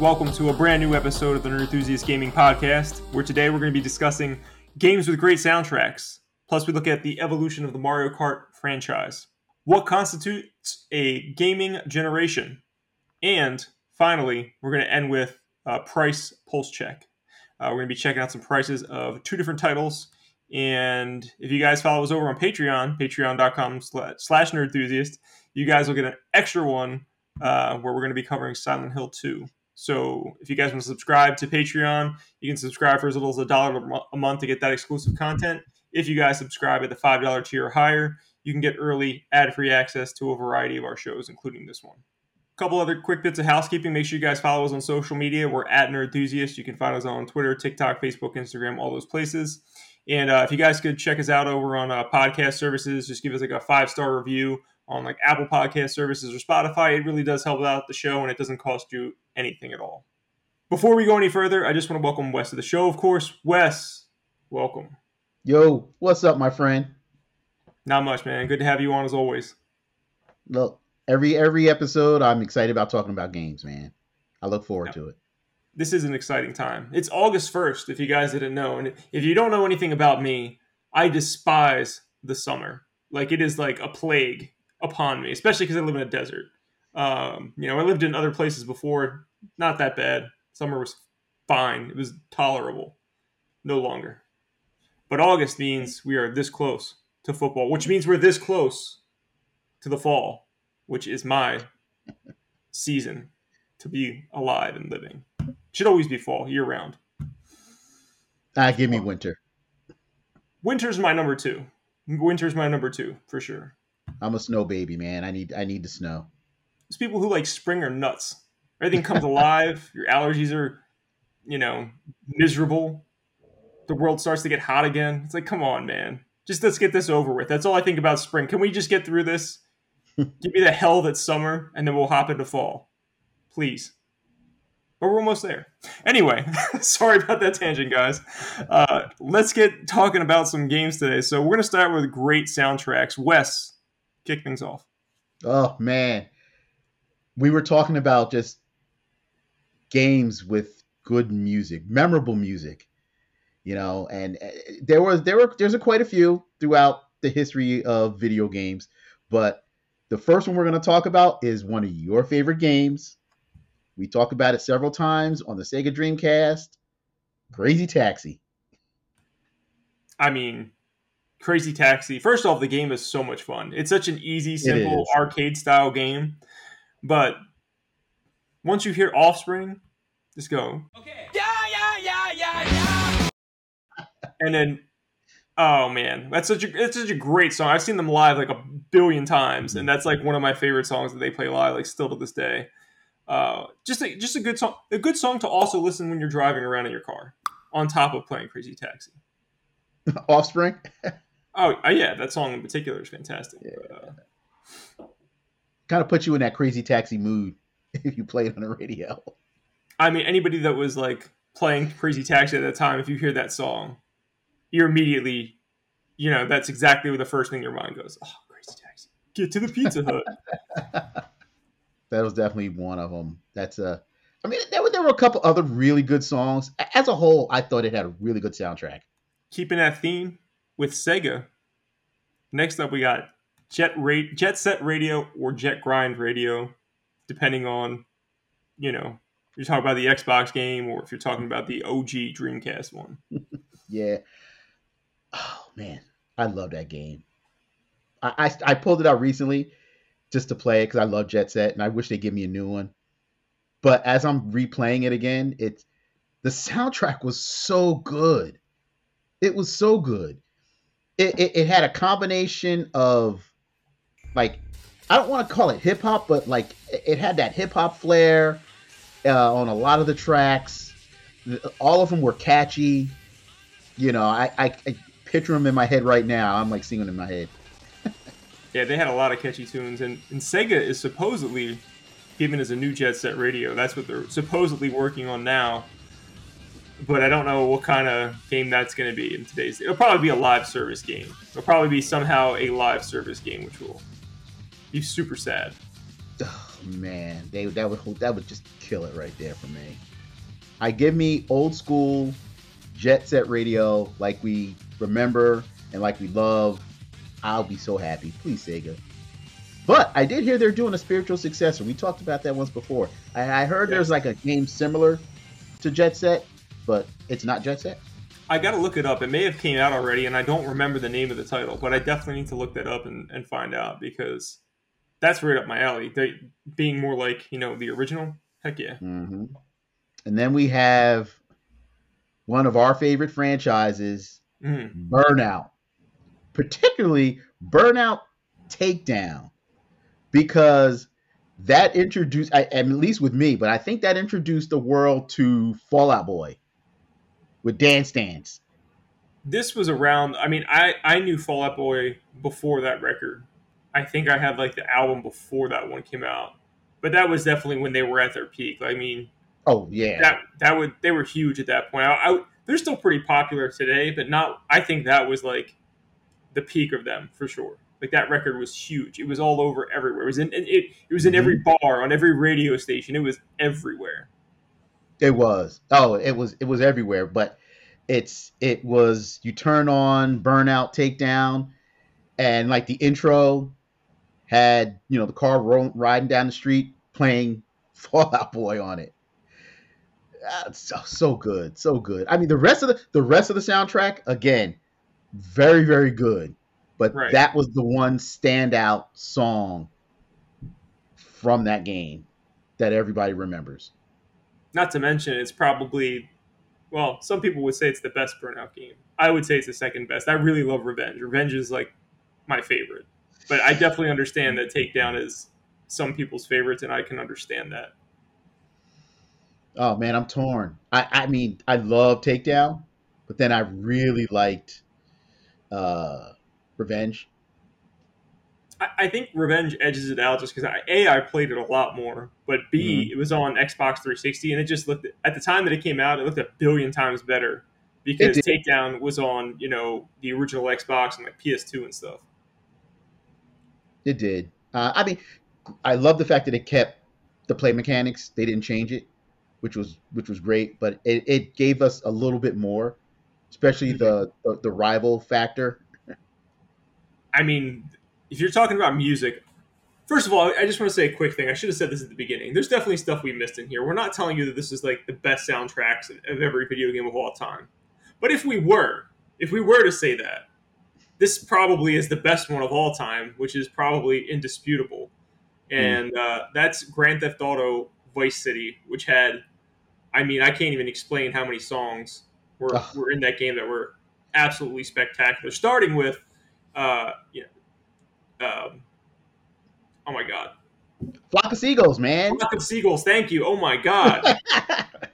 Welcome to a brand new episode of the Nerdthusiast Gaming Podcast, where today we're going to be discussing games with great soundtracks. Plus, we look at the evolution of the Mario Kart franchise. What constitutes a gaming generation? And finally, we're going to end with a price pulse check. Uh, we're going to be checking out some prices of two different titles. And if you guys follow us over on Patreon, patreon.com slash nerdthusiast, you guys will get an extra one uh, where we're going to be covering Silent Hill 2. So if you guys want to subscribe to Patreon, you can subscribe for as little as a dollar a month to get that exclusive content. If you guys subscribe at the $5 tier or higher, you can get early ad-free access to a variety of our shows, including this one. A couple other quick bits of housekeeping. Make sure you guys follow us on social media. We're at Nerdthusiast. You can find us on Twitter, TikTok, Facebook, Instagram, all those places. And uh, if you guys could check us out over on uh, podcast services, just give us like a five star review on like Apple Podcast services or Spotify. It really does help out the show and it doesn't cost you anything at all. Before we go any further, I just want to welcome Wes to the show, of course. Wes, welcome. Yo, what's up, my friend? Not much, man. Good to have you on as always. Look, every every episode, I'm excited about talking about games, man. I look forward yeah. to it. This is an exciting time. It's August 1st, if you guys didn't know. And if you don't know anything about me, I despise the summer. Like it is like a plague upon me, especially because I live in a desert. Um, you know, I lived in other places before, not that bad. Summer was fine, it was tolerable. No longer. But August means we are this close to football, which means we're this close to the fall, which is my season to be alive and living. It should always be fall year round. Ah, give me winter. Winter's my number two. Winter's my number two for sure. I'm a snow baby, man. I need I need the snow. It's people who like spring are nuts. Everything comes alive. Your allergies are, you know, miserable. The world starts to get hot again. It's like, come on, man. Just let's get this over with. That's all I think about spring. Can we just get through this? Give me the hell that's summer, and then we'll hop into fall, please. But we're almost there. Anyway, sorry about that tangent, guys. Uh, let's get talking about some games today. So we're gonna start with great soundtracks. Wes, kick things off. Oh man, we were talking about just games with good music, memorable music, you know, and uh, there was there were there's a quite a few throughout the history of video games, but the first one we're going to talk about is one of your favorite games. We talked about it several times on the Sega Dreamcast. Crazy Taxi. I mean, Crazy Taxi. First off, the game is so much fun. It's such an easy, simple arcade style game. But once you hear Offspring, just go. Okay. Yeah, yeah, yeah, yeah, yeah. and then, oh man, that's such a it's such a great song. I've seen them live like a billion times, and that's like one of my favorite songs that they play live, like still to this day. Uh, just a, just a good song, a good song to also listen when you're driving around in your car, on top of playing Crazy Taxi. Offspring. Oh, uh, yeah, that song in particular is fantastic. Yeah. But, uh, kind of puts you in that crazy taxi mood if you play it on the radio. I mean, anybody that was like playing Crazy Taxi at that time, if you hear that song, you're immediately, you know, that's exactly what the first thing your mind goes. Oh, Crazy Taxi, get to the Pizza Hut. that was definitely one of them. That's a. I mean, there were there were a couple other really good songs. As a whole, I thought it had a really good soundtrack. Keeping that theme, with Sega. Next up, we got Jet Ra- Jet Set Radio or Jet Grind Radio, depending on, you know, you're talking about the Xbox game or if you're talking about the OG Dreamcast one. yeah. Oh man, I love that game. I, I, I pulled it out recently just to play it because I love Jet Set and I wish they give me a new one. But as I'm replaying it again, it's the soundtrack was so good. It was so good it, it, it had a combination of like I don't want to call it hip hop, but like it had that hip hop flair uh, on a lot of the tracks. All of them were catchy. You know, I, I, I picture them in my head right now. I'm like singing in my head. yeah, they had a lot of catchy tunes, and, and Sega is supposedly given as a new Jet Set Radio. That's what they're supposedly working on now but I don't know what kind of game that's going to be in today's. It'll probably be a live service game. It'll probably be somehow a live service game, which will be super sad. Oh man, they that would that would just kill it right there for me. I give me old school jet set radio like we remember and like we love. I'll be so happy. Please, Sega. But I did hear they're doing a spiritual successor. We talked about that once before. I, I heard Yeah. there's like a game similar to Jet Set, but it's not Jet Set. I gotta look it up. It may have came out already, and I don't remember the name of the title, but I definitely need to look that up and, and find out because that's right up my alley. They being more like you know the original. Heck yeah. hmm And then we have one of our favorite franchises, Mm. Burnout, particularly Burnout Takedown, because that introduced, I, at least with me, but I think that introduced the world to Fall Out Boy with Dance Dance. This was around. I mean, I I knew Fall Out Boy before that record. I think I had like the album before that one came out, but that was definitely when they were at their peak. I mean, Oh yeah, that that would they were huge at that point. I, I, they're still pretty popular today, but not. I think that was like the peak of them for sure. Like that record was huge. It was all over everywhere. It was in it. It was in mm-hmm. every bar on every radio station. It was everywhere. It was. Oh, it was. It was everywhere. But it's. It was. You turn on Burnout Takedown, and like the intro had you know the car ro- riding down the street playing Fall Out Boy on it. Ah, so so good, so good. I mean, the rest of the the rest of the soundtrack again, very very good. But Right. that was the one standout song from that game that everybody remembers. Not to mention, it's probably well, some people would say it's the best Burnout game. I would say it's the second best. I really love Revenge. Revenge is like my favorite, but I definitely understand that Takedown is some people's favorites, and I can understand that. Oh man, I'm torn. I, I mean, I love Takedown, but then I really liked uh Revenge. I, think Revenge edges it out just because I, a I played it a lot more, but b it was on Xbox 360 and it just looked at the time that it came out, it looked a billion times better because Takedown was on you know the original Xbox and like PS2 and stuff. It did. Uh, I mean, I love the fact that it kept the play mechanics. They didn't change it, which was which was great. But it, it gave us a little bit more, especially the, the the rival factor. I mean, if you're talking about music, first of all, I just want to say a quick thing. I should have said this at the beginning. There's definitely stuff we missed in here. We're not telling you that this is like the best soundtracks of every video game of all time. But if we were, if we were to say that, this probably is the best one of all time, which is probably indisputable. And uh, that's Grand Theft Auto Vice City, which had, I mean, I can't even explain how many songs were, were in that game that were absolutely spectacular. Starting with, uh, you know, um, oh my God, Flock of Seagulls, man. Flock of Seagulls. Thank you. Oh my God.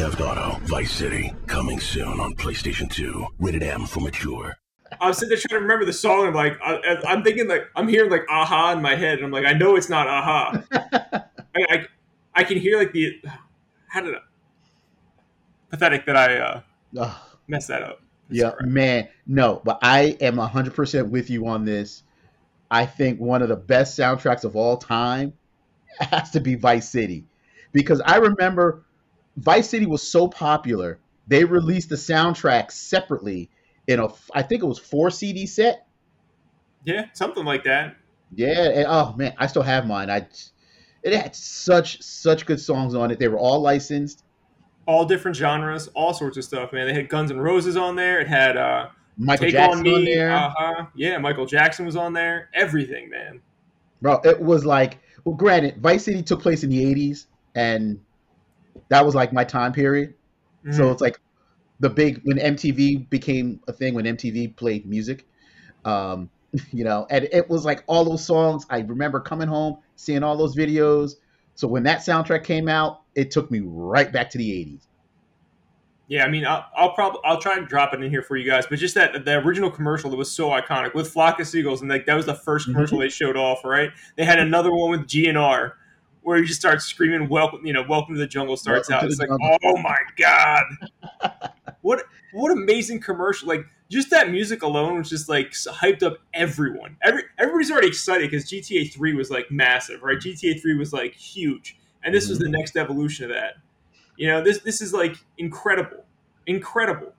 Theft Auto Vice City coming soon on PlayStation 2. Rated M for mature. I'm sitting there trying to remember the song. And like, I, I'm thinking like I'm hearing like aha in my head, and I'm like, I know it's not aha. I, I, I can hear like the how did I, pathetic that I uh, Ugh. messed that up. It's Yeah, all right. man. No, but I am 100% with you on this. I think one of the best soundtracks of all time has to be Vice City. Because I remember Vice City was so popular, they released the soundtrack separately in a, I think it was four CD set. Yeah, something like that. Yeah, and, oh man, I still have mine. I, it had such such good songs on it. They were all licensed. All different genres, all sorts of stuff, man. They had Guns N' Roses on there. It had uh, Michael Take Jackson on Me. on there. Uh-huh. Yeah, Michael Jackson was on there. Everything, man. Bro, it was like, well, granted, Vice City took place in the 80s, and that was like my time period. So Mhm. it's like the big, when MTV became a thing, when MTV played music, um, you know, and it was like all those songs. I remember coming home, seeing all those videos. So when that soundtrack came out, it took me right back to the 80s. Yeah, I mean, I'll, I'll probably I'll try and drop it in here for you guys, but just that the original commercial that was so iconic with Flock of Seagulls, and like that was the 1st Mm-hmm. commercial they showed off, right? They had another one with GNR where you just start screaming, "Welcome, you know, welcome to the jungle." Starts Welcome out, it's like, jungle. oh my god, what what amazing commercial! Like just that music alone was just like hyped up everyone. Every everybody's already excited because GTA Three was like massive, right? GTA Three was like huge, and this was the mm-hmm. next evolution of that. You know, this this is like incredible, incredible.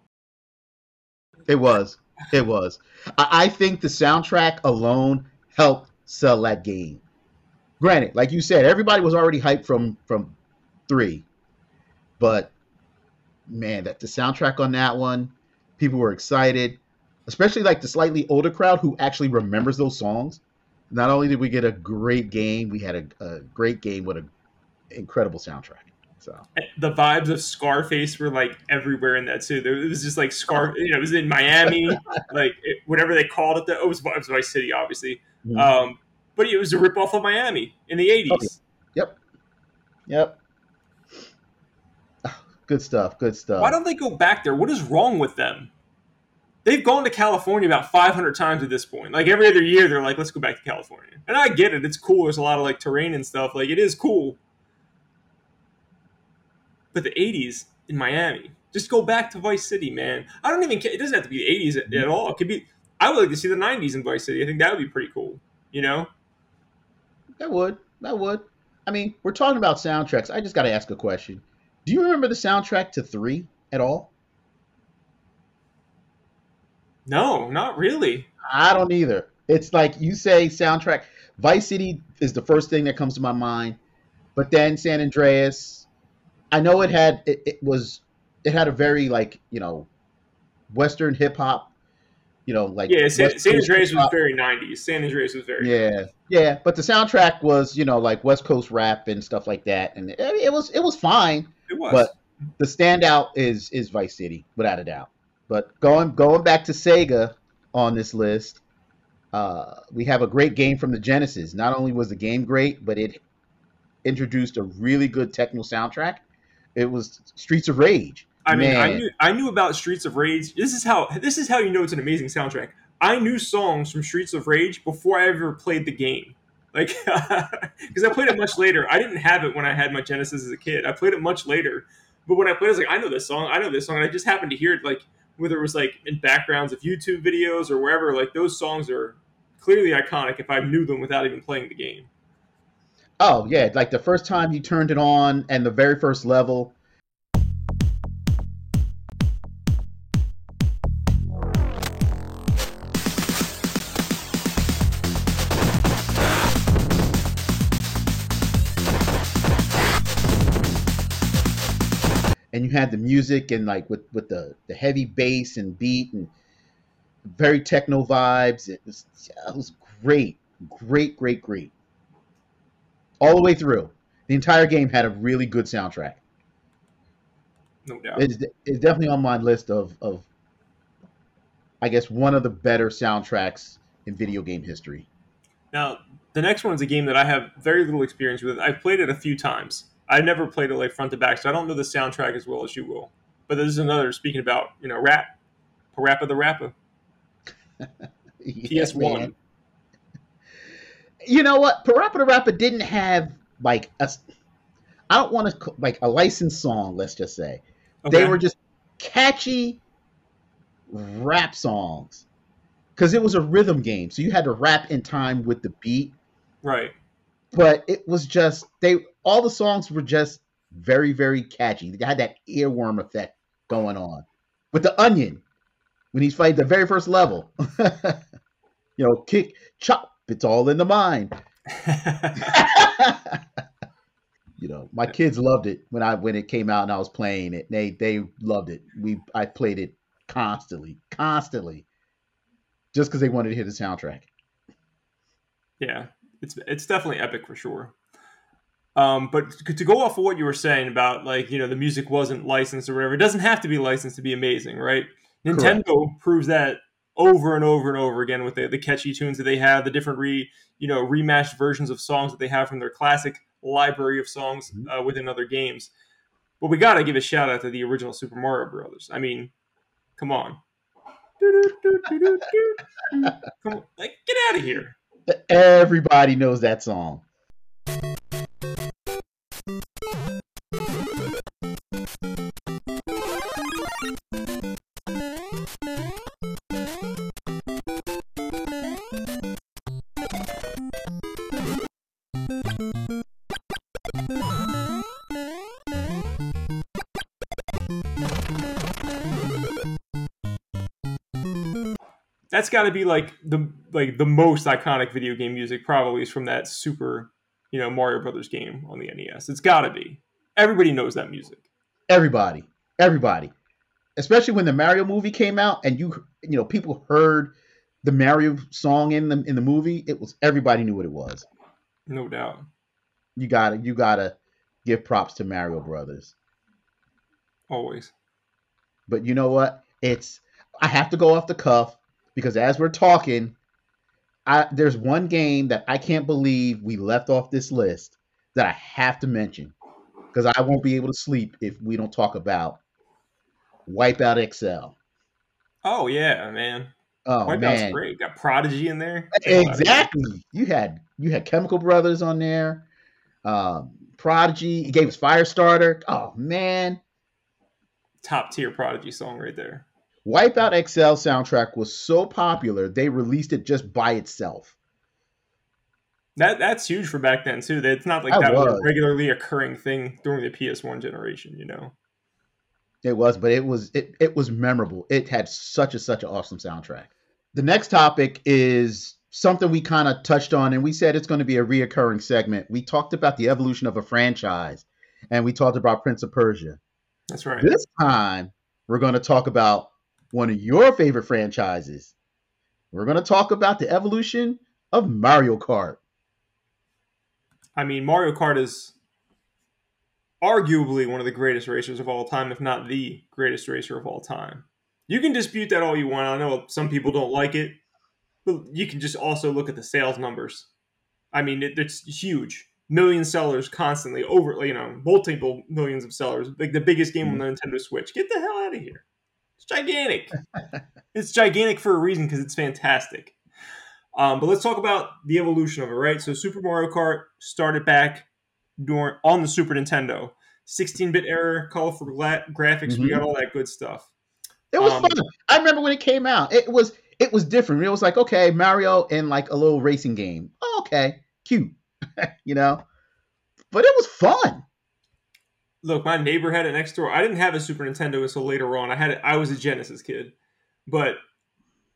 It was. It was. I, I think the soundtrack alone helped sell that game. Granted, like you said, everybody was already hyped from from three, but man, that the soundtrack on that one, people were excited, especially like the slightly older crowd who actually remembers those songs. Not only did we get a great game, we had a, a great game with an incredible soundtrack. So The vibes of Scarface were like everywhere in that too. There- It was just like Scar, you know, it was in Miami, like it, whatever they called it. The, oh, it was, it was Vice City, obviously. Mhm. Um, but it was a ripoff of Miami in the eighties. Oh, Yep. Yep. Ah, Good stuff. Good stuff. Why don't they go back there? What is wrong with them? They've gone to California about 500 times at this point. Like every other year, they're like, let's go back to California. And I get it. It's cool. There's a lot of like terrain and stuff. Like it is cool. But the 80s in Miami, just go back to Vice City, man. I don't even care. It doesn't have to be the 80s at, at all. It could be, I would like to see the 90s in Vice City. I think that would be pretty cool. You know? That would. That would. I mean, we're talking about soundtracks. I just got to ask a question. Do you remember the soundtrack to three at all? No, not really. I don't either. It's like you say soundtrack. Vice City is the first thing that comes to my mind, but then San Andreas. I know it had it, it was it had a very like you know Western hip hop, you know like Yeah, San, San Andreas was very 90s. San Andreas was very. Yeah, yeah, but the soundtrack was you know like West Coast rap and stuff like that, and it, it was it was fine. It was. But the standout is is Vice City, without a doubt. But going going back to Sega on this list, uh, we have a great game from the Genesis. Not only was the game great, but it introduced a really good techno soundtrack. It was Streets of Rage. I mean, I knew I knew about Streets of Rage. This is how this is how you know it's an amazing soundtrack. I knew songs from Streets of Rage before I ever played the game. Like, because I played it much later. I didn't have it when I had my Genesis as a kid. I played it much later. But when I played, it, I was like, I know this song. I know this song, and I just happened to hear it like whether it was like in backgrounds of YouTube videos or wherever. Like those songs are clearly iconic if I knew them without even playing the game. Oh yeah, like the first time you turned it on, and the very first level. And you had the music and like with, with the, the heavy bass and beat and very techno vibes. It was it was great, great, great, great all the way through. The entire game had a really good soundtrack. No doubt. It's, it's definitely on my list of, of, I guess, one of the better soundtracks in video game history. Now, the next one is a game that I have very little experience with. I've played it a few times. I've never played it like front to back, so I don't know the soundtrack as well as you will. But this is another speaking about you know rap, Parappa the Rapper, Yes, PS One. man. You know what? Parappa the Rapper didn't have like a, I don't want to like a licensed song. Let's just say they were just catchy rap songs because it was a rhythm game, so you had to rap in time with the beat. right. but it was just they all the songs were just very very catchy. They had that earworm effect going on. With the onion when he's fighting the very first level you know kick chop it's all in the mind. You know my kids loved it when i when it came out and i was playing it. They they loved it. We i played it constantly constantly just because they wanted to hear the soundtrack. Yeah, it's it's definitely epic for sure. Um, but to go off of what you were saying about like you know the music wasn't licensed or whatever, it doesn't have to be licensed to be amazing, right? Nintendo proves that over and over and over again with the, the catchy tunes that they have, the different re you know rematched versions of songs that they have from their classic library of songs uh, within other games. But we got to give a shout out to the original Super Mario Brothers. I mean, come on. Come on, like, get out of here. Everybody knows that song. That's got to be like the like the most iconic video game music probably is from that Super, you know, Mario Brothers game on the NES. It's got to be. Everybody knows that music. Everybody, everybody, especially when the Mario movie came out and you you know people heard the Mario song in the in the movie. It was everybody knew what it was. No doubt. You gotta you gotta give props to Mario Brothers. Always. But you know what? It's I have to go off the cuff because as we're talking, I there's one game that I can't believe we left off this list that I have to mention because I won't be able to sleep if we don't talk about Wipeout XL. Oh yeah, man. Oh Wipeout's man, great. Got Prodigy in there. exactly. You had you had Chemical Brothers on there, um, Prodigy. He gave us Firestarter. Oh man, Top tier Prodigy song right there. Wipeout XL soundtrack was so popular they released it just by itself. That that's huge for back then too. That It's not like That that was was. a regularly occurring thing during the PS1 generation. You know. It was, but it was it, it was memorable. It had such a such an awesome soundtrack. The next topic is something we kind of touched on, and we said it's going to be a reoccurring segment. We talked about the evolution of a franchise, and we talked about Prince of Persia. That's right. This time, we're going to talk about one of your favorite franchises. We're going to talk about the evolution of Mario Kart. I mean, Mario Kart is arguably one of the greatest racers of all time, if not the greatest racer of all time. You can dispute that all you want. I know some people don't like it, but you can just also look at the sales numbers. I mean, it, it's huge. Million sellers constantly over, you know, multiple millions of sellers. Like the biggest game on mm-hmm. the Nintendo Switch. Get the hell out of here. It's gigantic. it's gigantic for a reason because it's fantastic. Um, but let's talk about the evolution of it, right? So Super Mario Kart started back during on the Super Nintendo, 16-bit era, colorful gra- graphics. We Mhm. got all that good stuff. It was Um, fun. I remember when it came out. It was it was different. It was like okay, Mario in like a little racing game. Oh, okay, cute, you know. But it was fun. Look, my neighbor had it next door. I didn't have a Super Nintendo until later on. I had it. I was a Genesis kid, but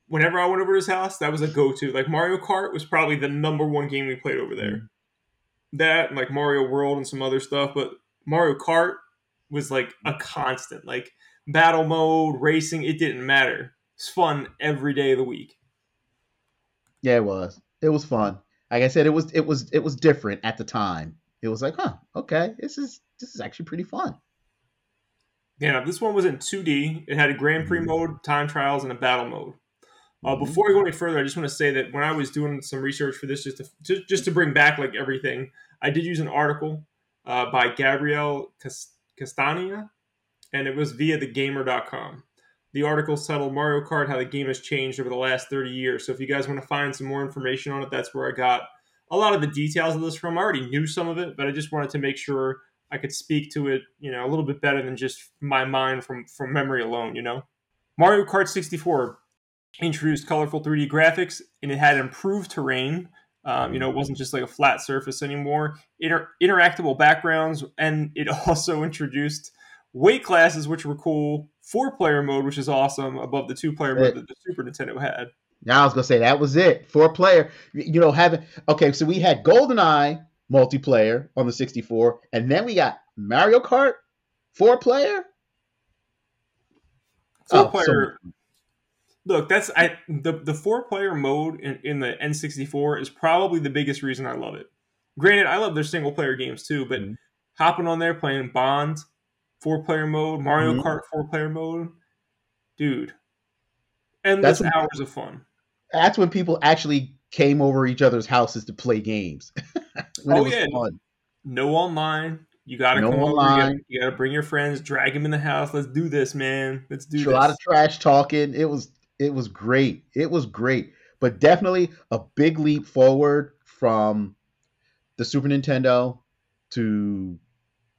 whenever I went over to his house, that was a go-to. Like Mario Kart was probably the number one game we played over there. Mm. That and like Mario World and some other stuff, but Mario Kart was like a constant. Like battle mode, racing, it didn't matter. It's fun every day of the week. Yeah, it was. It was fun. Like I said, it was it was it was different at the time. It was like, huh, okay, this is this is actually pretty fun. Yeah, this one was in 2D. It had a Grand Prix Mhm. mode, time trials, and a battle mode. Uh, Mhm. before I go any further, I just want to say that when I was doing some research for this, just to just, just to bring back like everything, I did use an article uh, by Gabrielle Castania, and it was via thegamer.com. The article titled "Mario Kart: How the Game Has Changed Over the Last 30 Years." So if you guys want to find some more information on it, that's where I got a lot of the details of this from. I already knew some of it, but I just wanted to make sure I could speak to it, you know, a little bit better than just my mind from from memory alone. You know, Mario Kart 64 introduced colorful 3D graphics, and it had improved terrain. Um, you know, it wasn't just like a flat surface anymore. Inter- interactable backgrounds, and it also introduced weight classes, which were cool. Four player mode, which is awesome, above the two player mode that the Super Nintendo had. Now I was gonna say that was it. Four player. You know, having okay, so we had GoldenEye multiplayer on the 64, and then we got Mario Kart four player. Four Oh, player. Look, that's I the the four player mode in, in the N64 is probably the biggest reason I love it. Granted, I love their single player games too, but Mhm. hopping on there playing Bond four player mode, Mario Mhm. Kart four player mode, dude, endless That's- hours of fun. That's when people actually came over each other's houses to play games. Oh, it was yeah. fun. No online, You gotta No come over. You online. gotta, you gotta bring your friends, drag them in the house. Let's do this, man. Let's do a lot of trash talking. It was it was great. It was great, but definitely a big leap forward from the Super Nintendo to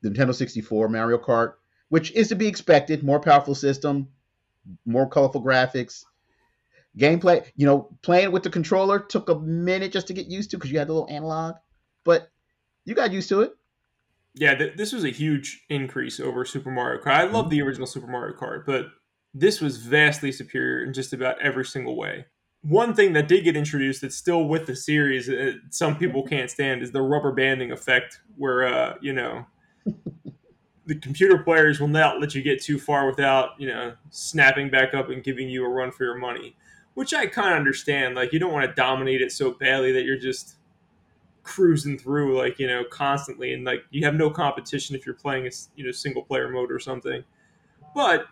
the Nintendo 64 Mario Kart, which is to be expected. More powerful system, more colorful graphics, gameplay. You know, playing with the controller took a minute just to get used to because you had the little analog, but you got used to it. Yeah, th- this was a huge increase over Super Mario Kart. I love the original Super Mario Kart, but this was vastly superior in just about every single way. One thing that did get introduced that's still with the series, uh, some people can't stand, is the rubber banding effect, where uh, you know the computer players will not let you get too far without you know snapping back up and giving you a run for your money, which I kind of understand. Like you don't want to dominate it so badly that you're just cruising through like you know constantly and like you have no competition if you're playing a you know single player mode or something but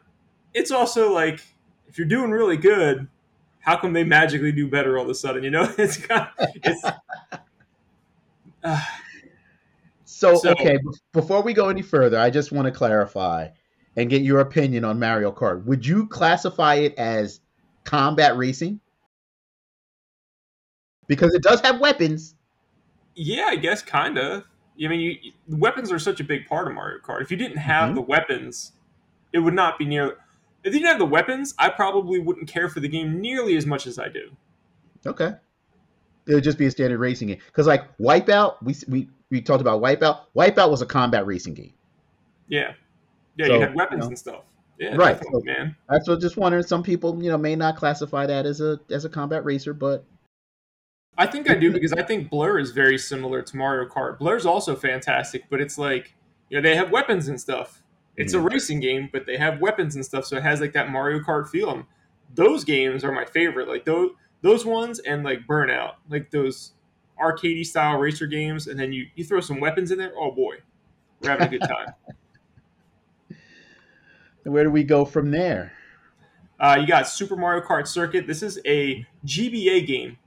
it's also like if you're doing really good how come they magically do better all of a sudden you know it's kind of, it's uh, So, So- okay, before we go any further, I just want to clarify and get your opinion on Mario Kart. Would you classify it as combat racing? Because it does have weapons. yeah i guess kind of i mean you, weapons are such a big part of mario kart if you didn't have Mhm. the weapons it would not be near if you didn't have the weapons i probably wouldn't care for the game nearly as much as i do Okay. It would just be a standard racing game. Because like Wipeout, we we we talked about Wipeout. Wipeout was a combat racing game. yeah yeah So, you had weapons you know. and stuff yeah Right, so- man That's what just wondering. Some people, you know, may not classify that as a as a combat racer, but I think I do because I think Blur is very similar to Mario Kart. Blur's also fantastic, but it's like you know they have weapons and stuff. It's a mm-hmm. racing game, but they have weapons and stuff, so it has like that Mario Kart feel. Those games are my favorite. Like those those ones and like Burnout, like those arcadey style racer games, and then you you throw some weapons in there. Oh boy, we're having a good time. Where do we go from there? Uh, you got Super Mario Kart Circuit. This is a GBA game.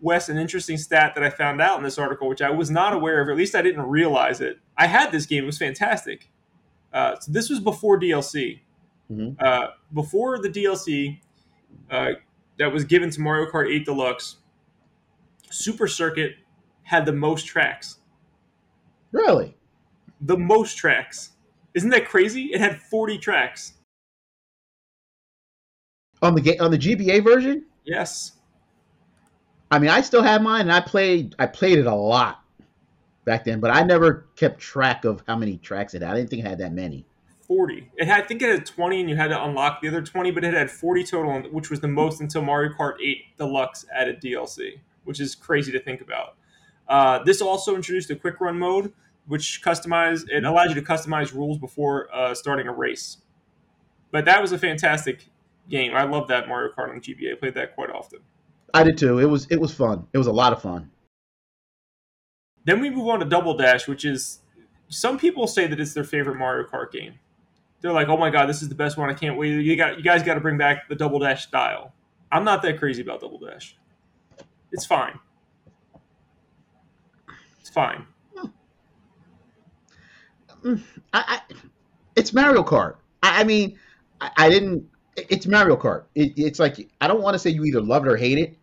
Wes, an interesting stat that I found out in this article, which I was not aware of, or at least I didn't realize it. I had this game; it was fantastic. Uh, so this was before DLC. Mhm. Uh, before the DLC uh, that was given to Mario Kart 8 Deluxe, Super Circuit had the most tracks. Really? The most tracks. Isn't that crazy? It had 40 tracks. On the on the GBA version? Yes. I mean, I still have mine, and I played. I played it a lot back then, but I never kept track of how many tracks it had. I didn't think it had that many. 40. It had, I think it had 20, and you had to unlock the other 20, but it had 40 total, which was the most until Mario Kart 8 Deluxe added DLC, which is crazy to think about. Uh, this also introduced a quick run mode, which customize it allows you to customize rules before uh, starting a race. But that was a fantastic game. I love that Mario Kart on GBA. I played that quite often. I did too. It was it was fun. It was a lot of fun. Then we move on to Double Dash, which is some people say that it's their favorite Mario Kart game. They're like, "Oh my god, this is the best one! I can't wait! You got, you guys got to bring back the Double Dash style." I'm not that crazy about Double Dash. It's fine. It's fine. I, I it's Mario Kart. I, I mean, I, I didn't. It's Mario Kart. It, it's like I don't want to say you either love it or hate it,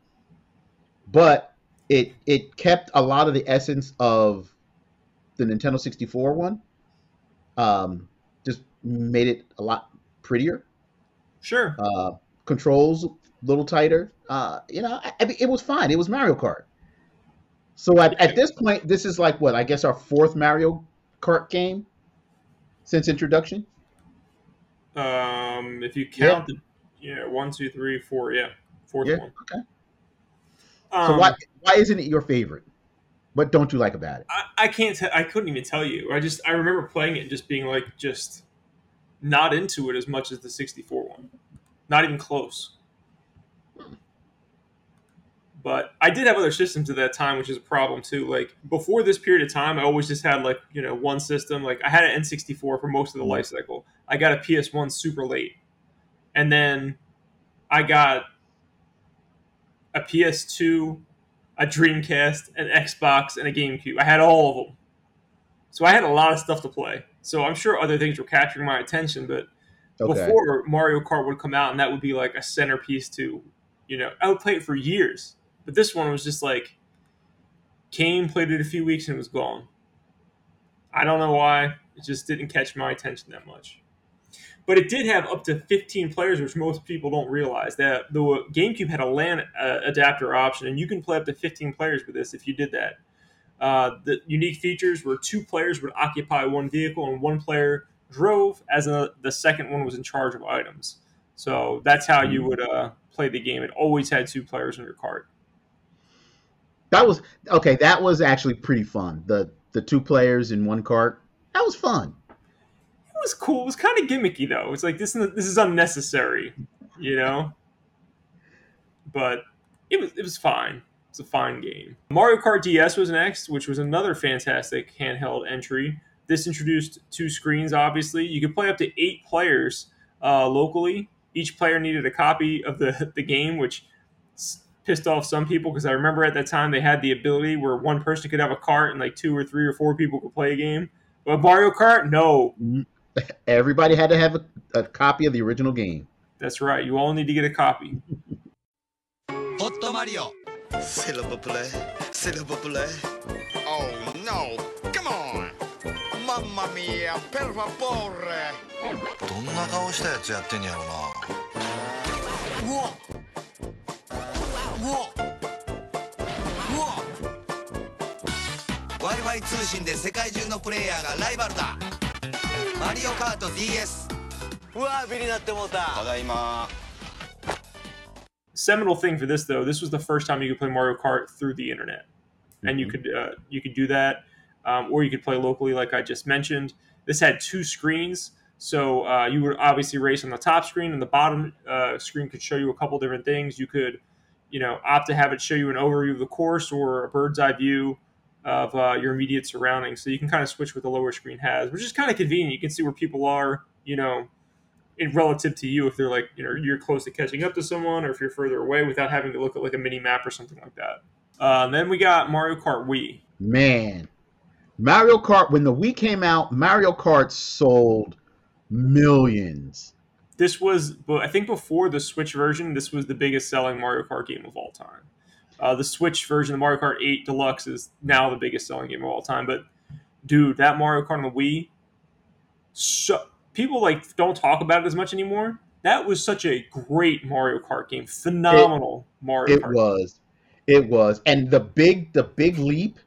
but it it kept a lot of the essence of the Nintendo 64 one. Um, just made it a lot prettier. Sure. Uh, controls a little tighter. Uh, you know, I, I mean, it was fine. It was Mario Kart. So at, at this point, this is like what I guess our fourth Mario Kart game since introduction. Um, if you Yeah. count the yeah one, two, three, four, yeah, fourth Yeah. one. Okay. Um, So why why isn't it your favorite? What don't you like about it? I, I can't. T- I couldn't even tell you. I just I remember playing it and just being like just not into it as much as the 64 one. Not even close. But I did have other systems at that time, which is a problem too. Like before this period of time, I always just had like you know one system. Like I had an N64 for most of the life cycle. I got a PS1 super late, and then I got a PS2, a Dreamcast, an Xbox, and a GameCube. I had all of them. So I had a lot of stuff to play. So I'm sure other things were capturing my attention, but Okay. before Mario Kart would come out and that would be like a centerpiece to, you know, I would play it for years. But this one was just like came, played it a few weeks and it was gone. I don't know why. It just didn't catch my attention that much. But it did have up to 15 players, which most people don't realize. That the GameCube had a LAN uh, adapter option, and you can play up to 15 players with this if you did that. Uh, the unique features were two players would occupy one vehicle, and one player drove, as a, the second one was in charge of items. So that's how you would uh, play the game. It always had two players in your cart. That was okay. That was actually pretty fun. The the two players in one cart. That was fun. It was cool. It was kind of gimmicky though. It's like this. This is unnecessary, you know. But it was it was fine. It's a fine game. Mario Kart DS was next, which was another fantastic handheld entry. This introduced two screens. Obviously, you could play up to eight players uh, locally. Each player needed a copy of the the game, which pissed off some people because I remember at that time they had the ability where one person could have a cart and like two or three or four people could play a game. But Mario Kart, no. Everybody had to have a, a copy of the original game. That's right. You all need to get a copy. ホットマリオ Silver play, silver play. Oh no! Come on! Mamma mia! Per favore! どんな顔したやつやってんやろなうわう w i f i 通信で世界中のプレイヤーがライバルだマリオカート DS うわビリなってもうたただいま Seminal thing for this though, this was the first time you could play Mario Kart through the internet, and you Mhm. could uh, you could do that, um, or you could play locally, like I just mentioned. This had two screens, so uh, you would obviously race on the top screen, and the bottom uh, screen could show you a couple different things. You could, you know, opt to have it show you an overview of the course or a bird's eye view of uh, your immediate surroundings. So you can kind of switch what the lower screen has, which is kind of convenient. You can see where people are, you know, in relative to you if they're like, you know, you're close to catching up to someone or if you're further away without having to look at like a mini map or something like that. Uh, then we got Mario Kart Wii. Man, Mario Kart. When the Wii came out, Mario Kart sold millions. This was, but I think before the Switch version, this was the biggest selling Mario Kart game of all time. Uh, the Switch version of Mario Kart 8 Deluxe is now the biggest selling game of all time. But dude, that Mario Kart on the Wii, so people like don't talk about it as much anymore. That was such a great Mario Kart game, phenomenal Mario It Kart. was, it was, and the big the big leap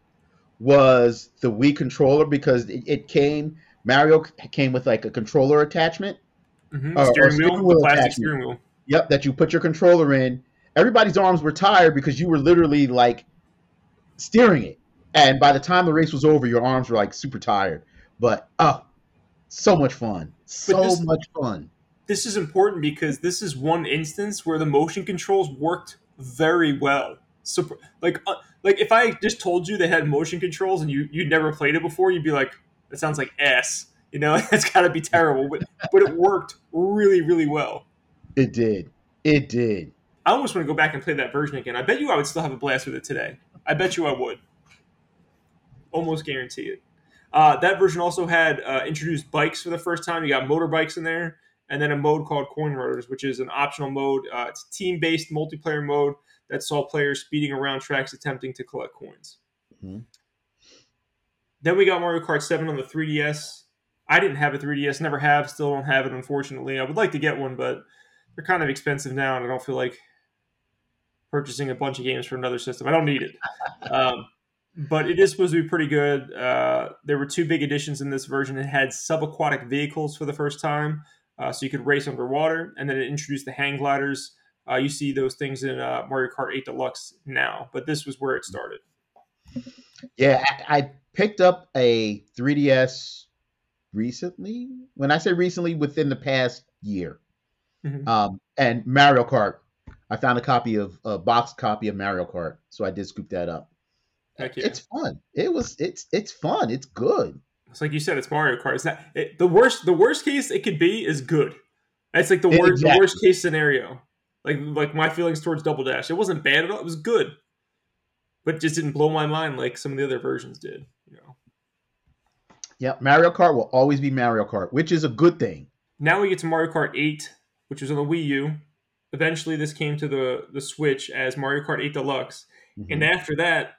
was the Wii controller because it, it came. Mario came with like a controller attachment. Mhm. Uh, or steering steering wheel, wheel the plastic attachment. steering wheel. Yep, that you put your controller in. Everybody's arms were tired because you were literally like steering it. And by the time the race was over, your arms were like super tired. But oh, so much fun. So this- much fun. this is important because this is one instance where the motion controls worked very well. So, like, uh, like if I just told you they had motion controls and you you'd never played it before, you'd be like, "That sounds like ass." You know, it's got to be terrible. But but it worked really really well. It did. It did. I almost want to go back and play that version again. I bet you I would still have a blast with it today. I bet you I would. Almost guarantee it. Uh, that version also had uh, introduced bikes for the first time. You got motorbikes in there, and then a mode called Coin Runners, which is an optional mode. Uh, it's a team-based multiplayer mode that saw players speeding around tracks attempting to collect coins. Mhm. Then we got Mario Kart 7 on the 3DS. I didn't have a 3DS, never have, still don't have it, unfortunately. I would like to get one, but they're kind of expensive now, and I don't feel like purchasing a bunch of games for another system. I don't need it. Um, but it is supposed to be pretty good. Uh, there were two big additions in this version. It had subaquatic vehicles for the first time, uh, so you could race underwater, and then it introduced the hang gliders. Uh, you see those things in uh, Mario Kart 8 Deluxe now, but this was where it started. Yeah, I, I picked up a 3DS recently. When I say recently, within the past year. Mhm. Um, and Mario Kart. I found a copy of a boxed copy of Mario Kart, so I did scoop that up. Heck yeah. It's fun. It was. It's it's fun. It's good. It's like you said, it's Mario Kart. It's not it, the worst. The worst case it could be is good. That's like the worst. The worst case scenario. Like like my feelings towards Double Dash. It wasn't bad at all. It was good, but it just didn't blow my mind like some of the other versions did. You know. Yep, Mario Kart will always be Mario Kart, which is a good thing. Now we get to Mario Kart 8, which was on the Wii U. Eventually, this came to the the Switch as Mario Kart 8 Deluxe, Mm-hmm. and after that,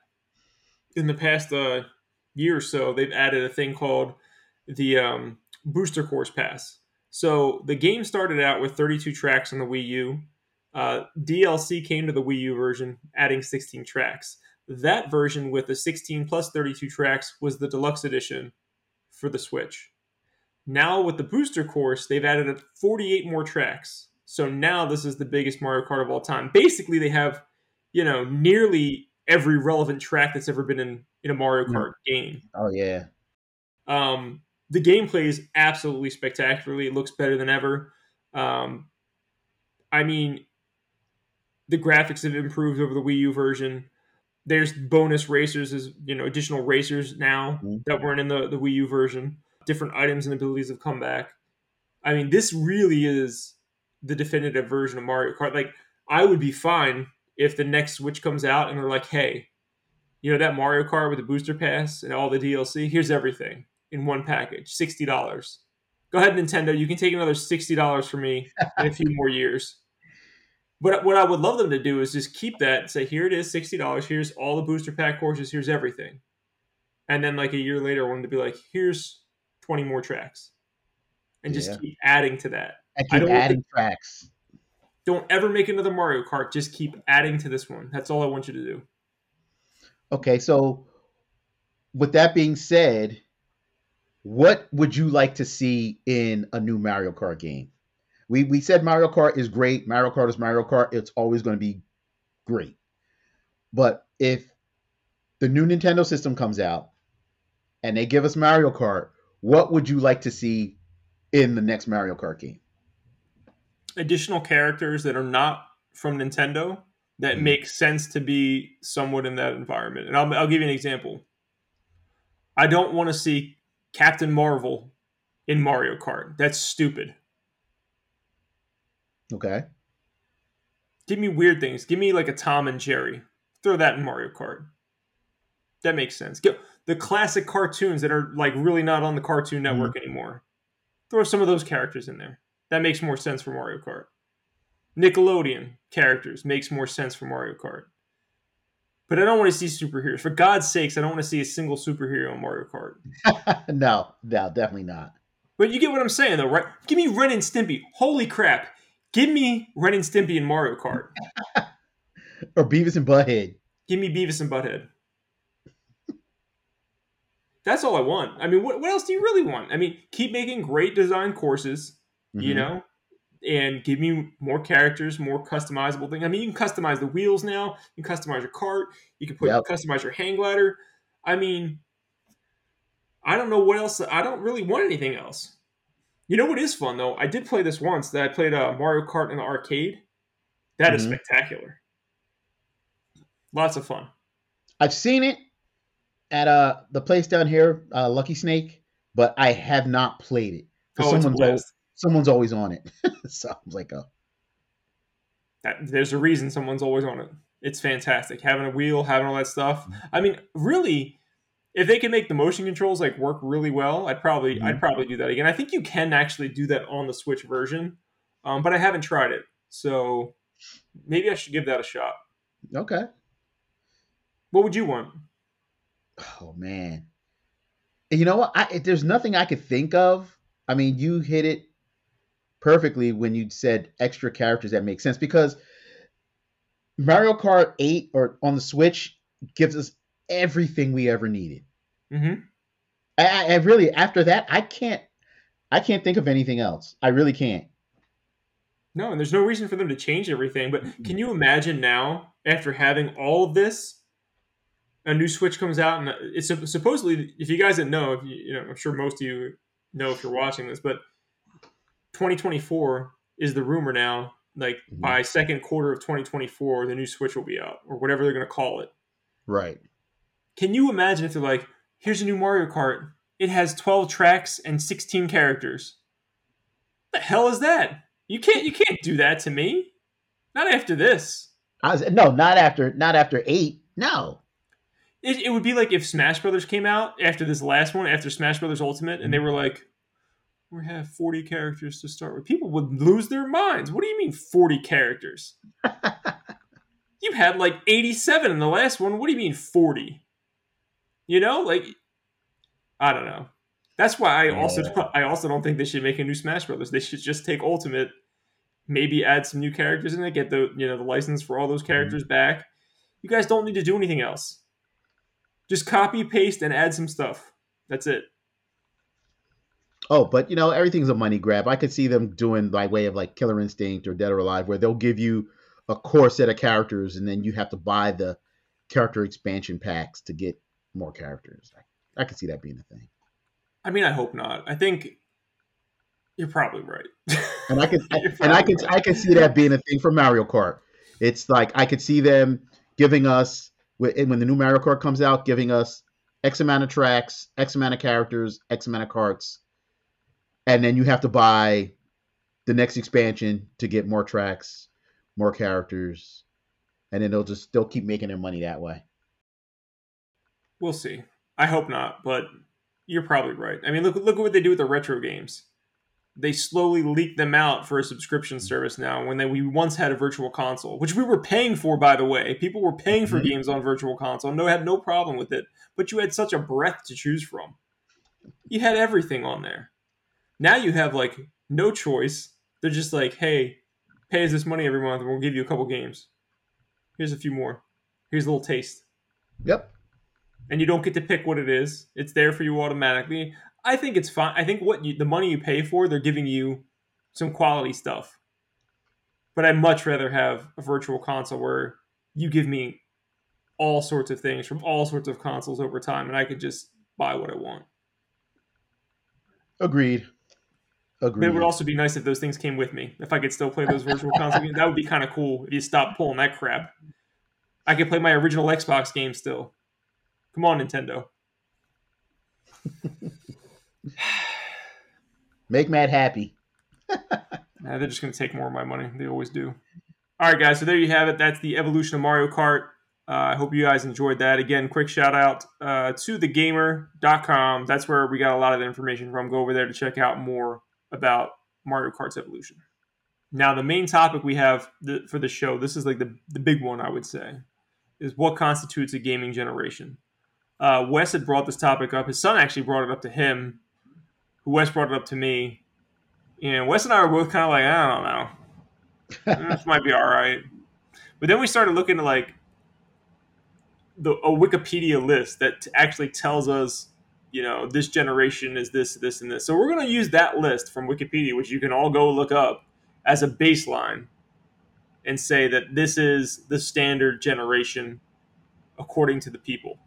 in the past uh, year or so, they've added a thing called the um, Booster Course Pass. So the game started out with 32 tracks on the Wii U. Uh, DLC came to the Wii U version, adding 16 tracks. That version with the 16 plus 32 tracks was the deluxe edition for the Switch. Now with the booster course, they've added 48 more tracks. So now this is the biggest Mario Kart of all time. Basically, they have, you know, nearly every relevant track that's ever been in, in a Mario Kart game. Oh yeah, Um, the gameplay is absolutely spectacularly. It looks better than ever. Um, I mean, the graphics have improved over the Wii U version. There's bonus racers, as you know, additional racers now Mhm. that weren't in the, the Wii U version. Different items and abilities have come back. I mean, this really is the definitive version of Mario Kart. Like, I would be fine if the next Switch comes out and they're like, hey, you know that Mario Kart with the booster pass and all the DLC? Here's everything in one package, sixty dollars. Go ahead, Nintendo. You can take another sixty dollars from me in a few more years. But what I would love them to do is just keep that. and Say, here it is, sixty dollars. Here's all the booster pack courses. Here's everything. And then, like a year later, I want them to be like, here's twenty more tracks, and just Yeah. keep adding to that. I keep want adding tracks. Don't ever make another Mario Kart. Just keep adding to this one. That's all I want you to do. Okay, so with that being said, what would you like to see in a new Mario Kart game? We we said Mario Kart is great. Mario Kart is Mario Kart. It's always going to be great. But if the new Nintendo system comes out and they give us Mario Kart, what would you like to see in the next Mario Kart game? Additional characters that are not from Nintendo that Mhm. make sense to be somewhat in that environment. And I'll, I'll give you an example. I don't want to see Captain Marvel in Mario Kart. That's stupid. Okay. Give me weird things. Give me like a Tom and Jerry. Throw that in Mario Kart. That makes sense. The classic cartoons that are like really not on the Cartoon Network anymore. Throw some of those characters in there. That makes more sense for Mario Kart. Nickelodeon characters makes more sense for Mario Kart. But I don't want to see superheroes. For God's sakes, I don't want to see a single superhero in Mario Kart. no, no, definitely not. But you get what I'm saying, though, right? Give me Ren and Stimpy. Holy crap. Give me Ren and Stimpy in Mario Kart. Or Beavis and Butthead. Give me Beavis and Butthead. That's all I want. I mean, what, what else do you really want? I mean, keep making great design courses, you Mhm. know, and give me more characters, more customizable things. I mean, you can customize the wheels now. You can customize your cart. You can put Yep. customize your hang glider. I mean, I don't know what else. I don't really want anything else. You know what is fun though? I did play this once. That I played uh, Mario Kart in the arcade. That is Mhm. spectacular. Lots of fun. I've seen it at uh the place down here, uh, Lucky Snake, but I have not played it. Oh, it's someone's blast. Someone's always on it. so I was like, oh, that, there's a reason someone's always on it. It's fantastic. Having a wheel, having all that stuff. I mean, really, if they can make the motion controls like work really well, I'd probably Mhm. I'd probably do that again. I think you can actually do that on the Switch version, um, but I haven't tried it, so maybe I should give that a shot. okay. What would you want? Oh man. You know what? I, there's nothing I could think of. I mean, you hit it perfectly when you said extra characters that make sense because Mario Kart 8 or on the Switch gives us everything we ever needed. hmm I, I I really after that I can't I can't think of anything else. I really can't. No, and there's no reason for them to change everything. But can you imagine now, after having all of this, a new Switch comes out, and it's supposedly, if you guys didn't know, if you, you know, I'm sure most of you know if you're watching this, but 2024 is the rumor now. Like Mhm. by second quarter of 2024, the new Switch will be out, or whatever they're going to call it. Right. Can you imagine if they're like, "Here's a new Mario Kart. It has 12 tracks and 16 characters." The hell is that? You can't you can't do that to me. Not after this. I was no, not after not after 8. No. It, it would be like if Smash Brothers came out after this last one, after Smash Brothers Ultimate, and they were like, "We have forty characters to start with." People would lose their minds. What do you mean forty characters? you had like eighty-seven in the last one. What do you mean forty? You know, like I don't know. That's why I also Yeah. I also don't think they should make a new Smash Brothers. They should just take Ultimate, maybe add some new characters in it, get the you know the license for all those mm-hmm. characters back. You guys don't need to do anything else. Just copy, paste, and add some stuff. That's it. Oh, but you know, everything's a money grab. I could see them doing by way of like Killer Instinct or Dead or Alive, where they'll give you a core set of characters, and then you have to buy the character expansion packs to get more characters. I, I could see that being a thing. I mean, I hope not. I think you're probably right. And I could, You're and I could, right. I could see that being a thing for Mario Kart. It's like I could see them giving us when the new Mario Kart comes out, giving us X amount of tracks, X amount of characters, X amount of carts, and then you have to buy the next expansion to get more tracks, more characters, and then they'll just they'll keep making their money that way. We'll see. I hope not, but you're probably right. I mean, look look at what they do with the retro games. They slowly leak them out for a subscription service now. When they, we once had a virtual console, which we were paying for, by the way, people were paying for Mhm. games on virtual console. No, had no problem with it. But you had such a breadth to choose from. You had everything on there. Now you have like no choice. They're just like, hey, pay us this money every month, and we'll give you a couple games. Here's a few more. Here's a little taste Yep. and you don't get to pick what it is. It's there for you automatically. I think it's fine. I think what you, the money you pay for, they're giving you some quality stuff. But I'd much rather have a virtual console where you give me all sorts of things from all sorts of consoles over time, and I could just buy what I want. Agreed. But Agreed. it would also be nice if those things came with me. If I could still play those virtual console games, that would be kind of cool. If you stop pulling that crap, I could play my original Xbox game still. Come on, Nintendo. Make Matt happy. Nah, they're just going to take more of my money. They always do. All right, guys. So there you have it. That's the evolution of Mario Kart. Uh, I hope you guys enjoyed that. Again, quick shout out uh, to thegamer.com. That's where we got a lot of the information from. Go over there to check out more about Mario Kart's evolution. Now, the main topic we have th- for the show, this is like the, the big one, I would say, is what constitutes a gaming generation. Uh, Wes had brought this topic up. His son actually brought it up to him. Who Wes brought it up to me. And Wes and I were both kind of like, I don't know. this might be all right. But then we started looking at like the a Wikipedia list that t- actually tells us, you know, this generation is this, this, and this. So we're going to use that list from Wikipedia, which you can all go look up, as a baseline, and say that this is the standard generation according to the people.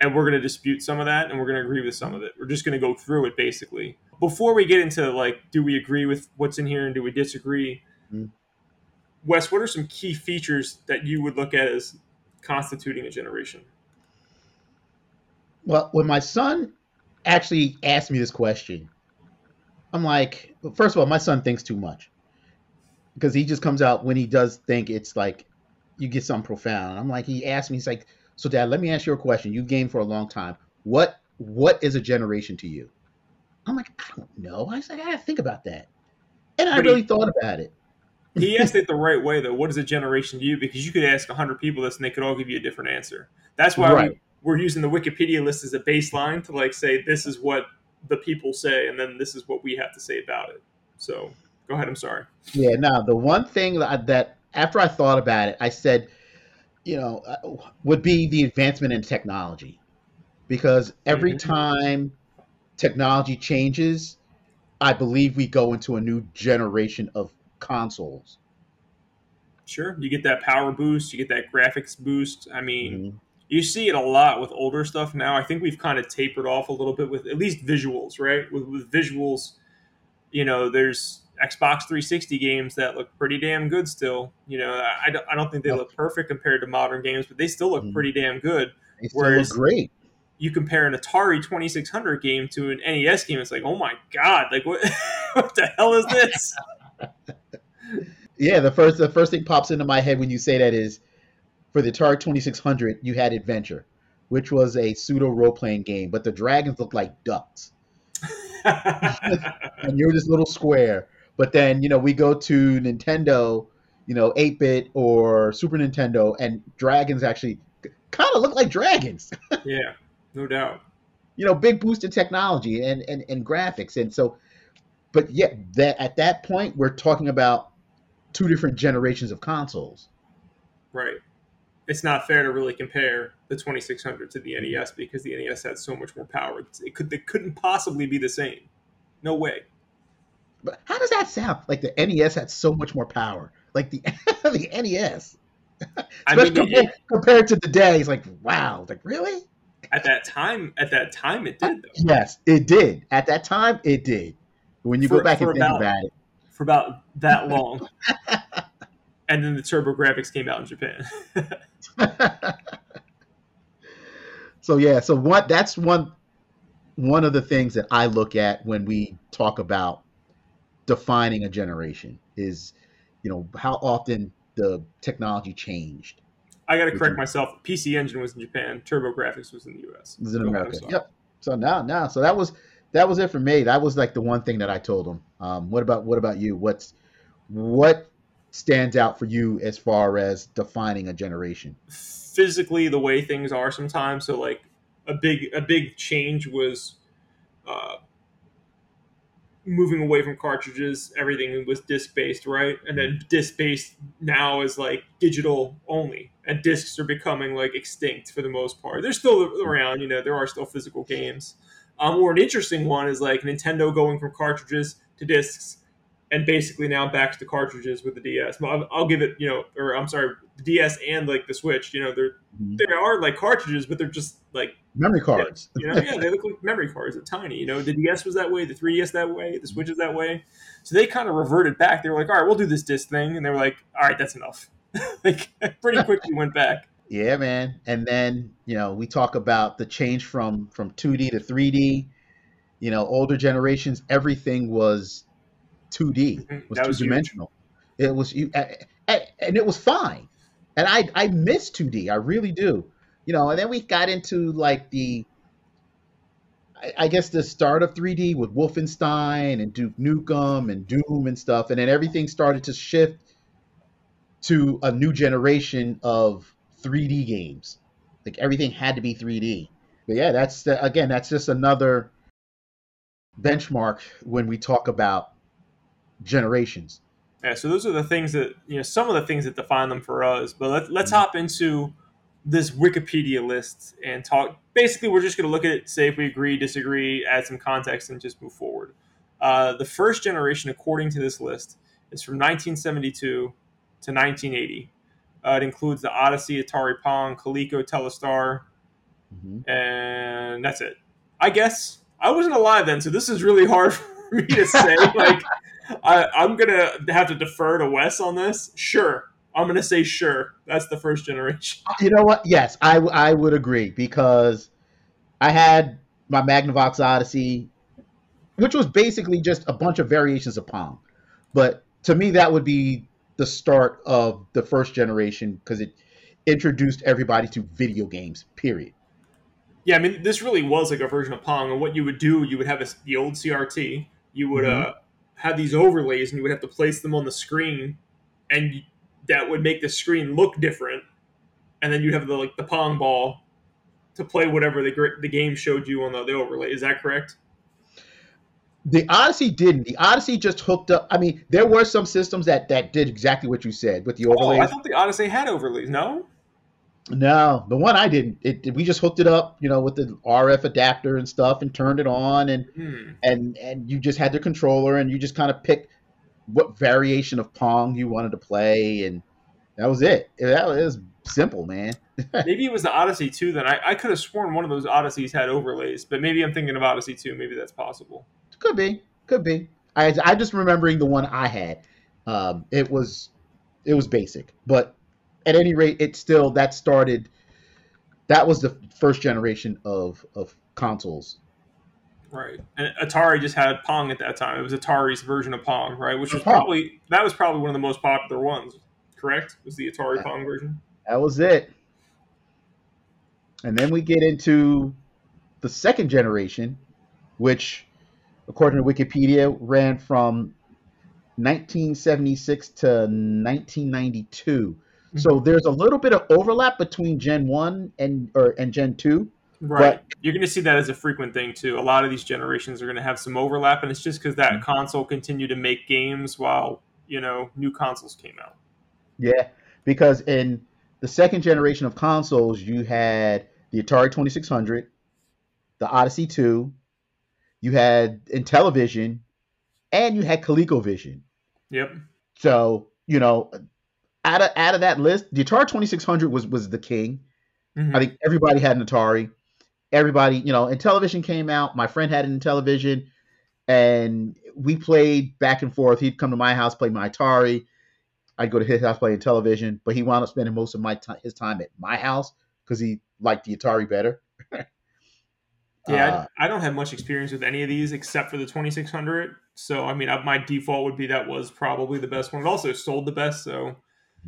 And we're going to dispute some of that, and we're going to agree with some of it. We're just going to go through it basically. Before we get into like, do we agree with what's in here and do we disagree? Mhm. Wes, what are some key features that you would look at as constituting a generation? Well, when my son actually asked me this question, I'm like, first of all, my son thinks too much because he just comes out when he does think it's like you get something profound. I'm like, he asked me, he's like, so dad, let me ask you a question. You've gamed for a long time. What what is a generation to you? I'm like, I don't know. I said, I gotta think about that. And I But he- really thought about it. He asked it the right way though. What is a generation to you? Because you could ask hundred people this and they could all give you a different answer. That's why Right. we, we're using the Wikipedia list as a baseline to like say this is what the people say, and then this is what we have to say about it. So go ahead. I'm sorry. Yeah, now the one thing that, that after I thought about it, I said, you know, uh, would be the advancement in technology, because every Mhm. time technology changes, I believe we go into a new generation of consoles. Sure, you get that power boost, you get that graphics boost. I mean, Mhm. You see it a lot with older stuff now. I think we've kind of tapered off a little bit with at least visuals, right? With, with visuals, you know, there's Xbox 360 games that look pretty damn good still. You know, I, I don't- think they look perfect compared to modern games, but they still look Mhm. pretty damn good. They Whereas- great. You compare an Atari 2600 game to an NES game, it's like, oh my god, like what, what the hell is this? Yeah, the first the first thing pops into my head when you say that is for the Atari 2600, you had Adventure, which was a pseudo role playing game, but the dragons looked like ducks. and you're this little square. But then, you know, we go to Nintendo, you know, 8 bit or Super Nintendo, and dragons actually kind of look like dragons. yeah, no doubt. You know, big boost in technology and, and, and graphics. And so, but yet, that at that point, we're talking about two different generations of consoles. Right. It's not fair to really compare the 2600 to the NES because the NES had so much more power. It could they couldn't possibly be the same. No way. But how does that sound? Like the NES had so much more power. Like the the NES. I mean, compared, it, compared to today, it's like wow, like really? at that time, at that time, it did though. Yes, it did. At that time, it did. When you For- go back and think about- about it, for about that long. and then the TurboGrafx came out in Japan. so yeah, so what? That's one one of the things that I look at when we talk about defining a generation is, you know, how often the technology changed. I got to correct myself. PC Engine was in Japan. TurboGrafx was in the US. It was in America. Yep. So now, now, so that was that was it for me. That was like the one thing that I told them. Um, what about what about you? What's what stands out for you as far as defining a generation? physically the way things are sometimes. So like a big a big change was uh, moving away from cartridges. Everything was disc based, right? And then disc based now is like digital only, and discs are becoming like extinct for the most part. They're still around, you know. There are still physical games. Um, or an interesting one is like Nintendo going from cartridges to discs. And basically now back to cartridges with the DS. I'll, I'll give it, you know, or I'm sorry, the DS and like the Switch. You know, they're Mhm. they are like cartridges, but they're just like Memory cards. you know, yeah, they look like memory cards. They're tiny. You know, the DS was that way, the 3DS that way, the Switch is that way. So they kind of reverted back. They were like, all right, we'll do this disc thing, and they were like, all right, that's enough. like pretty quickly went back. Yeah, man. And then you know we talk about the change from from 2D to 3D. You know, older generations, everything was 2D, Mhm, was that two dimensional. It was you, and it was fine. And I I miss 2D, I really do. You know, and then we got into like the, I, I guess the start of 3D with Wolfenstein and Duke Nukem and Doom and stuff, and then everything started to shift to a new generation of 3D games. Like everything had to be 3D. But yeah, that's the, again, that's just another benchmark when we talk about generations. Yeah, so those are the things that you know, some of the things that define them for us. But let, let's hop into this Wikipedia list and talk. Basically, we're just going to look at it, say if we agree, disagree, add some context, and just move forward. Uh, the first generation, according to this list, is from 1972 to 1980. Uh, it includes the Odyssey, Atari Pong, Coleco, Telstar, Mhm. and that's it. I guess I wasn't alive then, so this is really hard for me to say. like, I, I'm gonna have to defer to Wes on this. Sure, I'm gonna say sure. That's the first generation. You know what? Yes, I, I would agree because I had my Magnavox Odyssey, which was basically just a bunch of variations of Pong. But to me, that would be the start of the first generation because it introduced everybody to video games, period. Yeah, I mean, this really was like a version of Pong. And what you would do, you would have a, the old CRT. You would uh, have these overlays, and you would have to place them on the screen, and you, that would make the screen look different. And then you'd have the like the Pong ball to play whatever the the game showed you on the, the overlay. Is that correct? The Odyssey didn't. The Odyssey just hooked up. I mean, there were some systems that that did exactly what you said with the overlay. Oh, overlays. I thought the Odyssey had overlays. No. No, the one I didn't. It, we just hooked it up, you know, with the RF adapter and stuff, and turned it on, and Hmm. and and you just had the controller, and you just kind of picked what variation of Pong you wanted to play, and that was it. That was, simple, man. Maybe it was the Odyssey too. then. I, I could have sworn one of those Odysseys had overlays, but maybe I'm thinking of Odyssey too. Maybe that's possible. Could be, could be. I I just remembering the one I had. Um, it was it was basic, but at any rate, it still that started. That was the first generation of of consoles. Right. And Atari just had Pong at that time. It was Atari's version of Pong, right? Which was Pong. probably that was probably one of the most popular ones. Correct? Was the Atari Pong version? That was it. And then we get into the second generation, which, according to Wikipedia, ran from 1976 to 1992. So there's a little bit of overlap between Gen 1 and or and Gen 2. Right. But- You're going to see that as a frequent thing too. A lot of these generations are going to have some overlap, and it's just because that Mhm. console continued to make games while you know new consoles came out. Yeah, because in the second generation of consoles, you had the Atari 2600, the Odyssey 2, you had Intellivision, and you had ColecoVision. Yep. So, you know, out of out of that list, the Atari 2600 was was the king. Mhm. I think everybody had an Atari. Everybody, you know, and Intellivision came out. My friend had an Intellivision, and we played back and forth. He'd come to my house, play my Atari. I'd go to his house, play Intellivision. But he wound up spending most of my time, his time at my house because he liked the Atari better. Yeah, Uh, I, I don't have much experience with any of these except for the 2600. So, I mean, my default would be that was probably the best one. It also sold the best, so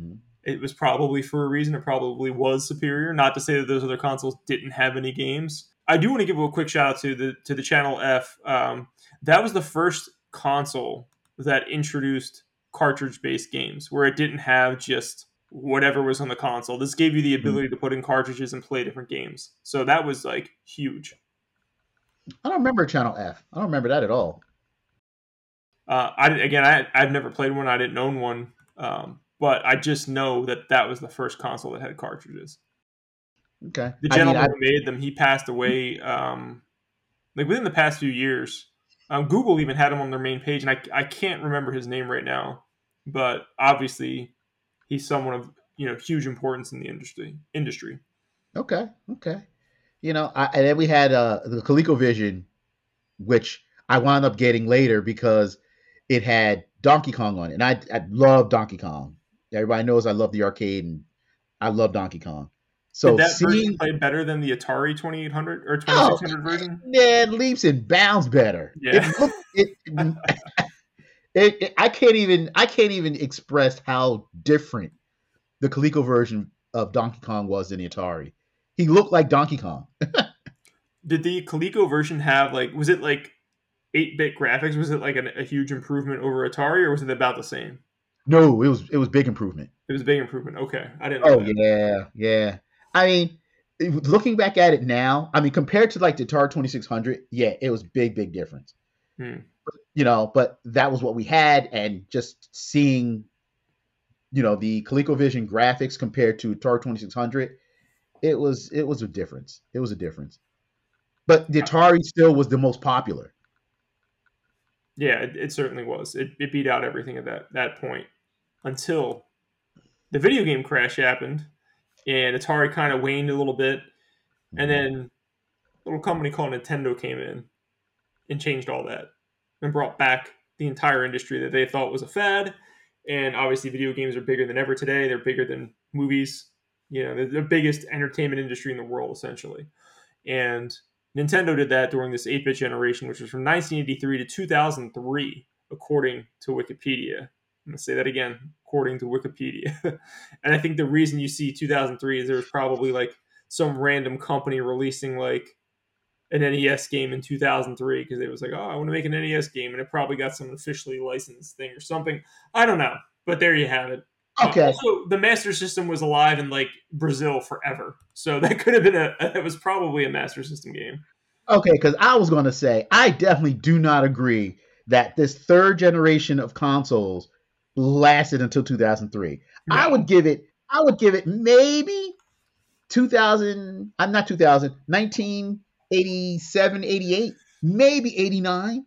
Mhm. it was probably for a reason. It probably was superior. Not to say that those other consoles didn't have any games. I do want to give a quick shout out to the to the Channel F. Um, that was the first console that introduced cartridge based games where it didn't have just whatever was on the console. This gave you the ability to put in cartridges and play different games. So that was like huge. I don't remember Channel F. I don't remember that at all. Uh, I again, I I've never played one. I didn't own one, um, but I just know that that was the first console that had cartridges. Okay. The I mean, gentleman I- who made them, he passed away, um, like within the past few years. Um, Google even had him on their main page, and I I can't remember his name right now, but obviously, he's someone of you know huge importance in the industry. Industry. Okay, okay. You know, I, and then we had uh, the ColecoVision, which I wound up getting later because it had Donkey Kong on it, and I I love Donkey Kong. Everybody knows I love the arcade, and I love Donkey Kong. So Did that seeing version play better than the Atari twenty eight hundred or oh, twenty six hundred version? man leaps and bounds better. Yeah. It, look, it, it, it- I can't even I can't even express how different the Coleco version of Donkey Kong was than the Atari. He looked like Donkey Kong. Did the Coleco version have like was it like eight bit graphics? Was it like an, a huge improvement over Atari, or was it about the same? No, it was it was big improvement. It was a big improvement. Okay, I didn't. Know Oh that. yeah, yeah. I mean, looking back at it now, I mean, compared to like the Six Hundred, yeah, it was big, big difference. Hmm. You know, but that was what we had, and just seeing, you know, the ColecoVision graphics compared to Six Hundred, it was it was a difference. It was a difference. But the Atari still was the most popular. Yeah, it, it certainly was. It, it beat out everything at that that point until the video game crash happened, and Atari kind of waned a little bit, and mm-hmm. then a little company called Nintendo came in and changed all that and brought back the entire industry that they thought was a fad. And obviously, video games are bigger than ever today. They're bigger than movies. You know, they're the biggest entertainment industry in the world, essentially. And Nintendo did that during this 8 bit generation, which was from 1983 to 2003, according to Wikipedia. I'm to say that again, according to Wikipedia. and I think the reason you see 2003 is there was probably like some random company releasing like an NES game in 2003 because it was like, oh, I want to make an NES game, and it probably got some officially licensed thing or something. I don't know, but there you have it. Uh, Okay. also, the Master System was alive in like Brazil forever, so that could have been a. It was probably a Master System game. Okay, because I was going to say, I definitely do not agree that this third generation of consoles lasted until 2003. I would give it, I would give it maybe 2000, I'm not 2000, 1987, 88, maybe 89,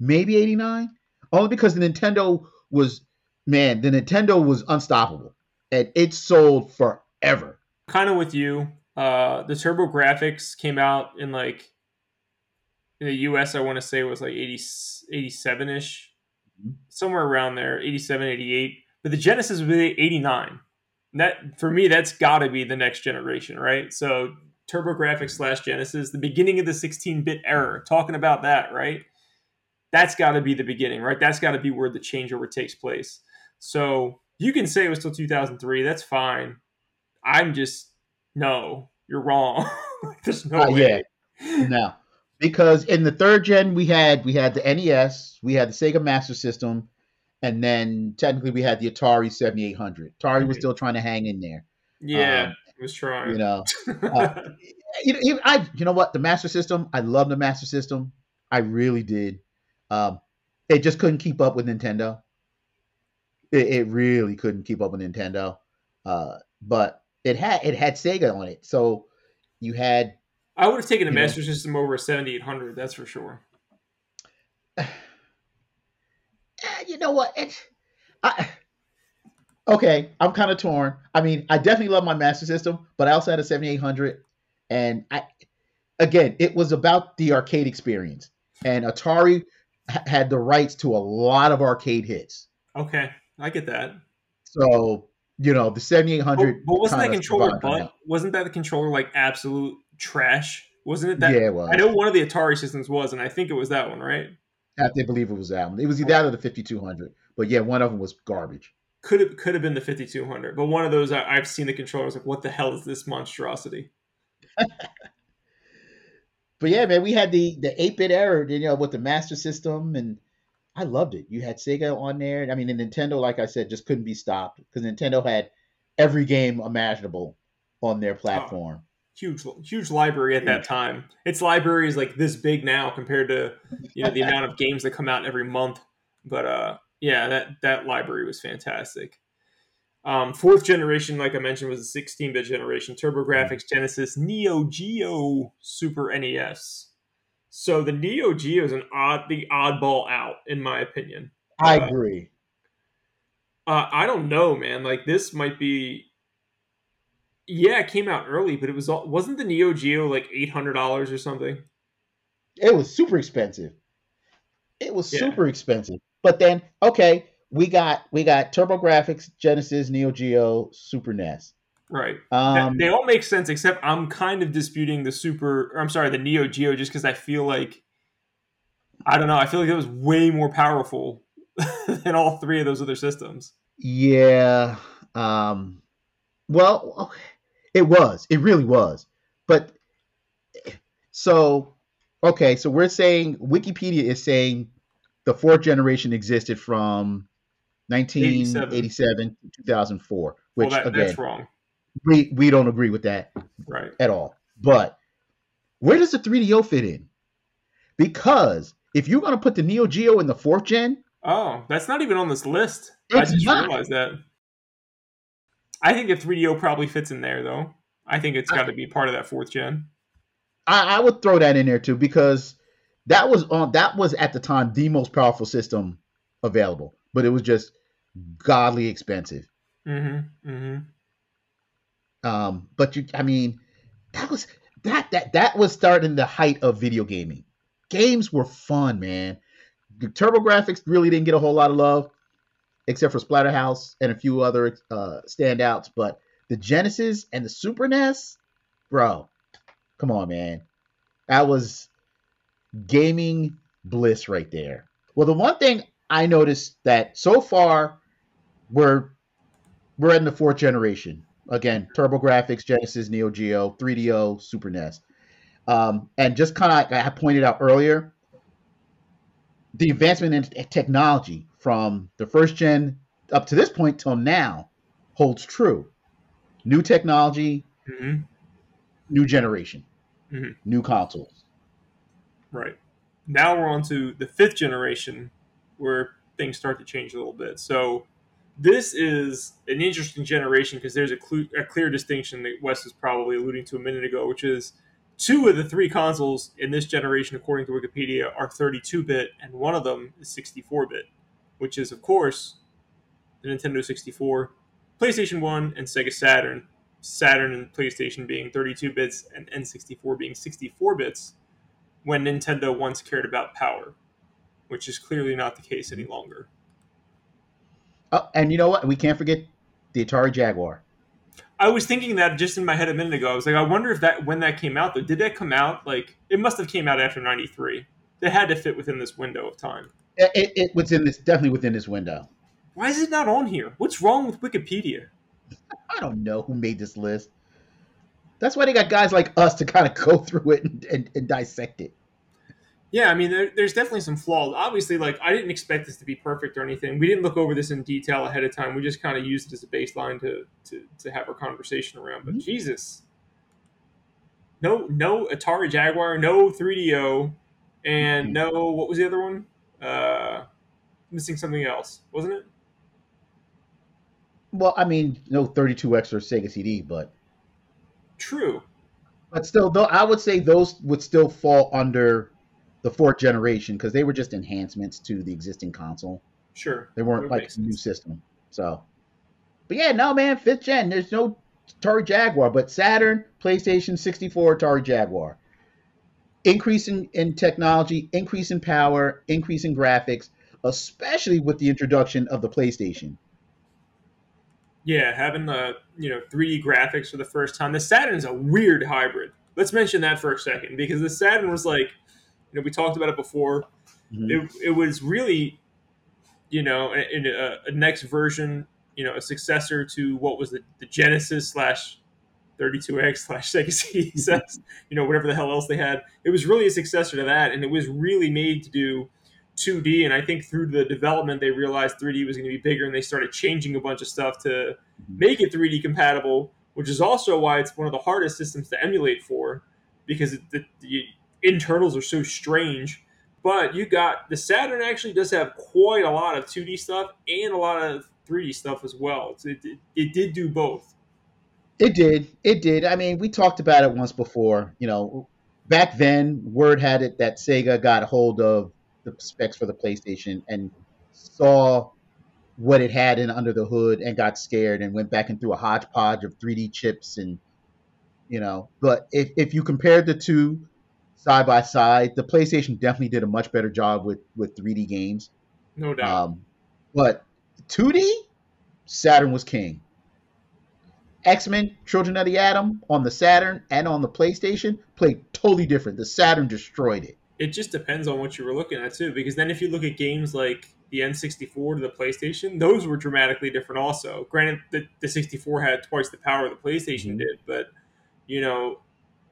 maybe 89. Only because the Nintendo was, man, the Nintendo was unstoppable and it sold forever. Kind of with you. Uh, the TurboGrafx came out in like in the US. I want to say it was like 80, 87 ish. Somewhere around there, 87, 88. But the Genesis was 89. That for me, that's got to be the next generation, right? So TurboGrafx slash Genesis, the beginning of the 16 bit era. Talking about that, right? That's got to be the beginning, right? That's got to be where the changeover takes place. So you can say it was till 2003. That's fine. I'm just no, you're wrong. There's no Uh, way. No, because in the third gen we had we had the NES, we had the Sega Master System, and then technically we had the Atari Seventy Eight Hundred. Atari was Mhm. still trying to hang in there. Yeah, Um, I was trying. You know, uh, you know, you- I you know what the Master System. I love the Master System. I really did. Um, it just couldn't keep up with Nintendo. It, it really couldn't keep up with Nintendo. Uh, but it had it had Sega on it, so you had I would have taken a you know. Master System over a 7800. That's for sure. eh, you know what? It's, I, okay, I'm kind of torn. I mean, I definitely love my Master System, but I also had a 7800, and I, again, it was about the arcade experience, and Atari ha- had the rights to a lot of arcade hits. Okay, I get that. So you know, the But, 7800. but wasn't that controller survived on butt? that. Wasn't that the controller like absolute trash? Wasn't it that? yeah, it was. I know one of the Atari systems was, and I think it was that one, right? I have to believe it was that one. It was either that or the 5200, but yeah, one of them was garbage. Could have could have been the 5200, but one of those I, I've seen the controller. I was like, what the hell is this monstrosity? But yeah, man, we had the the eight bit era, you know, with the Master System, and I loved it. You had Sega on there. I mean, the Nintendo, like I said, just couldn't be stopped because Nintendo had every game imaginable on their platform. Huge huge library at that time. Its library is like this big now compared to you know the amount of games that come out every month. But uh, yeah, that that library was fantastic. Um, fourth generation, like I mentioned, was the 16-bit generation. TurboGrafx, Genesis, Neo Geo, Super NES. So the Neo Geo is an odd, the oddball out, in my opinion. I Uh, agree. Uh, I don't know, man. Like this might be. Yeah, it came out early, but it was all, wasn't the Neo Geo like eight hundred dollars or something? It was super expensive. It was Yeah. super expensive. But then, okay, we got we got TurboGrafx, Genesis, Neo Geo, Super NES. Right. Um, they all make sense, except I'm kind of disputing the Super. Or I'm sorry, the Neo Geo, just because I feel like I don't know. I feel like it was way more powerful than all three of those other systems. Yeah. Um well, it was. It really was. But so okay, so we're saying Wikipedia is saying the fourth generation existed from 1987 to 2004, which well, that, again, that's wrong. We we don't agree with that Right. at all. But where does the 3DO fit in? Because if you're going to put the Neo Geo in the fourth gen, Oh, that's not even on this list. I just not. realized that. I think the 3DO probably fits in there, though. I think it's got to be part of that fourth gen. I, I would throw that in there too because that was on that was at the time the most powerful system available, but it was just godly expensive. Mm-hmm. Mm-hmm. Um, but you, I mean, that was that that that was starting the height of video gaming. Games were fun, man. The TurboGrafx really didn't get a whole lot of love, except for Splatterhouse and a few other uh, standouts. But the Genesis and the Super NES, bro, come on, man, that was gaming bliss right there. Well, the one thing I noticed that so far we're we're in the fourth generation again TurboGrafx, Genesis, Neo Geo, 3DO, Super NES, um, and just kind of like I pointed out earlier, the advancement in technology from the first gen up to this point till now holds true. New technology, Mm-hmm. new generation, Mhm. new consoles. Right. Now we're on to the fifth generation where things start to change a little bit. So this is an interesting generation because there's a, a clear distinction that Wes was probably alluding to a minute ago, which is two of the three consoles in this generation, according to Wikipedia, are 32 bit, and one of them is 64 bit, which is, of course, the Nintendo 64, PlayStation 1, and Sega Saturn. Saturn and PlayStation being 32 bits, and N64 being 64 bits when Nintendo once cared about power, which is clearly not the case any longer. Oh, and you know what? We can't forget the Atari Jaguar. I was thinking that just in my head a minute ago. I was like, I wonder if that when that came out though, did that come out like it must have came out after '93? It had to fit within this window of time. It, it, it was in this definitely within this window. Why is it not on here? What's wrong with Wikipedia? I don't know who made this list. That's why they got guys like us to kind of go through it and, and, and dissect it. Yeah, I mean, there, there's definitely some flaws. Obviously, like I didn't expect this to be perfect or anything. We didn't look over this in detail ahead of time. We just kind of used it as a baseline to to, to have our conversation around. But Mhm. Jesus, no, no Atari Jaguar, no 3DO, and Mhm. no what was the other one? Uh, missing something else, wasn't it? Well, I mean, no 32X or Sega CD, but True. but still, though, I would say those would still fall under the fourth generation because they were just enhancements to the existing console. Sure. They weren't like a new system. So, but yeah, no, man, fifth gen. There's no Atari Jaguar, but Saturn, PlayStation, 64, Atari Jaguar. Increase in, in technology, increase in power, increase in graphics, especially with the introduction of the PlayStation. Yeah, having the you know 3D graphics for the first time. The Saturn's a weird hybrid. Let's mention that for a second because the Saturn was like, you know, we talked about it before. Mhm. It, it was really, you know, in a, a next version, you know, a successor to what was the, the Genesis slash 32X slash Sega CSX, you know, whatever the hell else they had. It was really a successor to that, and it was really made to do 2D. And I think through the development, they realized 3D was going to be bigger, and they started changing a bunch of stuff to make it 3D compatible, which is also why it's one of the hardest systems to emulate for, because it, the, the internals are so strange. But you got the Saturn actually does have quite a lot of 2D stuff and a lot of 3D stuff as well. It, it, it did do both. It did. It did. I mean, we talked about it once before. You know, back then, word had it that Sega got hold of the specs for the PlayStation and saw what it had in under the hood and got scared and went back and threw a hodgepodge of 3D chips and you know. But if if you compared the two side by side, the PlayStation definitely did a much better job with with 3D games. No doubt. Um, but 2D, Saturn was king. X Men: Children of the Atom on the Saturn and on the PlayStation played totally different. The Saturn destroyed it. it just depends on what you were looking at too because then if you look at games like the n64 to the playstation those were dramatically different also granted the, the 64 had twice the power the playstation Mhm. did but you know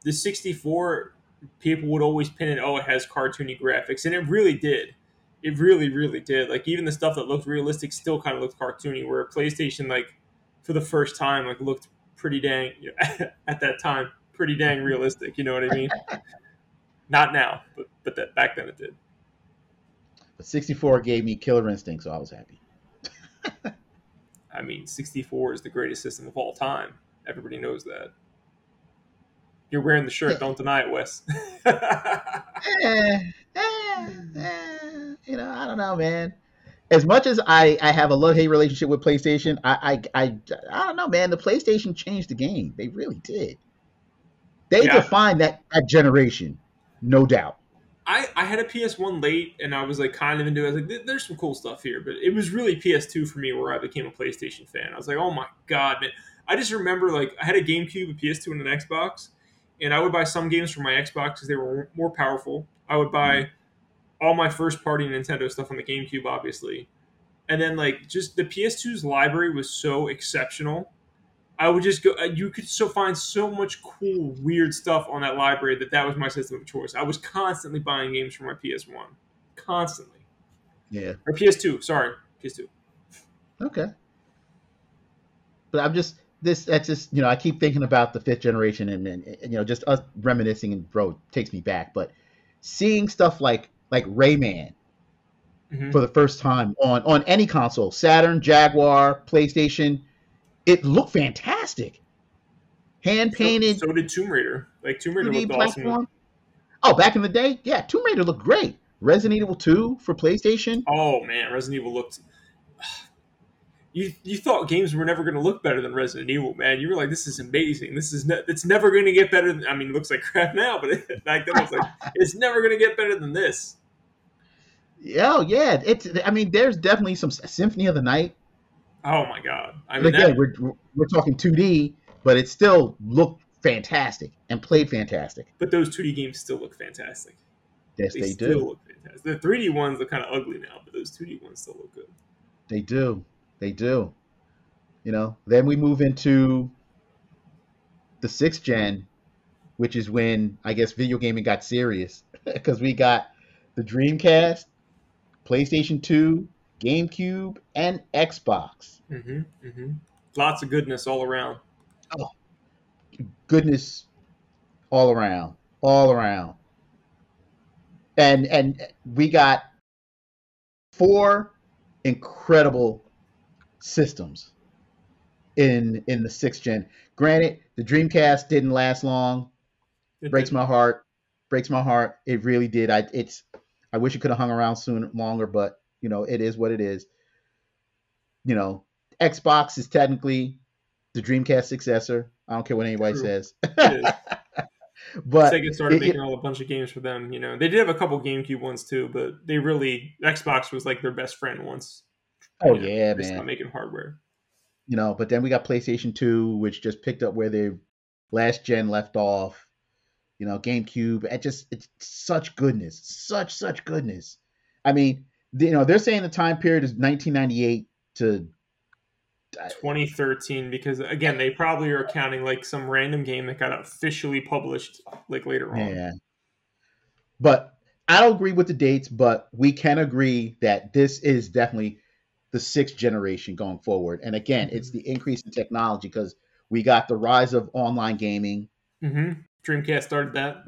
the 64 people would always pin it oh it has cartoony graphics and it really did it really really did like even the stuff that looked realistic still kind of looked cartoony where playstation like for the first time like looked pretty dang you know, at that time pretty dang realistic you know what i mean not now but but that back then it did But 64 gave me Killer Instinct, so I was happy. I mean, 64 is the greatest system of all time. Everybody knows that. You're wearing the shirt. Don't deny it, Wes. Eh, eh, eh, you know, I don't know, man. As much as I, I have a love hate relationship with PlayStation, I, I I I don't know, man. The PlayStation changed the game. They really did. They Yeah. defined that, that generation, no doubt. I, I had a PS1 late, and I was like kind of into it. I was like, there's some cool stuff here, but it was really PS2 for me where I became a PlayStation fan. I was like, oh my god, man! I just remember like I had a GameCube, a PS2, and an Xbox, and I would buy some games for my Xbox because they were more powerful. I would buy all my first party Nintendo stuff on the GameCube, obviously, and then like just the PS2's library was so exceptional. I would just go. uh, You could so find so much cool, weird stuff on that library that that was my system of choice. I was constantly buying games for my PS1, constantly Yeah. or PS2. Sorry, PS2. Okay. But I'm just this. That's just you know I keep thinking about the fifth generation and, and, and, you know just us reminiscing and bro takes me back. But seeing stuff like like Rayman Mhm. for the first time on on any console, Saturn, Jaguar, PlayStation, it looked fantastic. Hand painted So, so did Tomb Raider. Like Tomb Raider 2D looked awesome. Oh, back in the day, yeah, Tomb Raider looked great. Resident Evil 2 for PlayStation. Oh man, Resident Evil looked. You, you thought games were never going to look better than Resident Evil, man. You were like, "This is amazing. This is ne- it's never going to get better." Than, I mean, it looks like crap now, but back then it was like, "It's never going to get better than this." Oh yeah, it's. I mean, there's definitely some Symphony of the Night. Oh my god! I mean, again, that, we're we're talking 2D, but it still looked fantastic and played fantastic. but those 2D games still look fantastic. Yes, They, they still do. look fantastic. The 3D ones look kind of ugly now, but those 2D ones still look good. They do. They do. You know, then we move into the sixth gen, which is when I guess video gaming got serious because we got the Dreamcast, PlayStation 2, GameCube, and Xbox. Mm-hmm, mm-hmm. Lots of goodness all around. Oh, Goodness all around, all around. And and we got four incredible systems in in the sixth gen. Granted, the Dreamcast didn't last long. It Breaks did- my heart. Breaks my heart. It really did. I it's I wish it could have hung around sooner longer, but you know, it is what it is. You know, Xbox is technically the Dreamcast successor. I don't care what anybody True. says. But Sega started it- it- making all a bunch of games for them. You know, they did have a couple GameCube ones too, but they really Xbox was like their best friend once. Oh you yeah, man. making hardware. You know, but then we got PlayStation 2, which just picked up where they last gen left off. You know, GameCube. It just it's such goodness, such such goodness. I mean, you know, they're saying the time period is 1998 to uh, 2013 because again they probably are counting like some random game that got officially published like later on. Yeah. But I don't agree with the dates, but we can agree that this is definitely the sixth generation going forward. And again, it's the increase in technology because we got the rise of online gaming. hmm Dreamcast started that.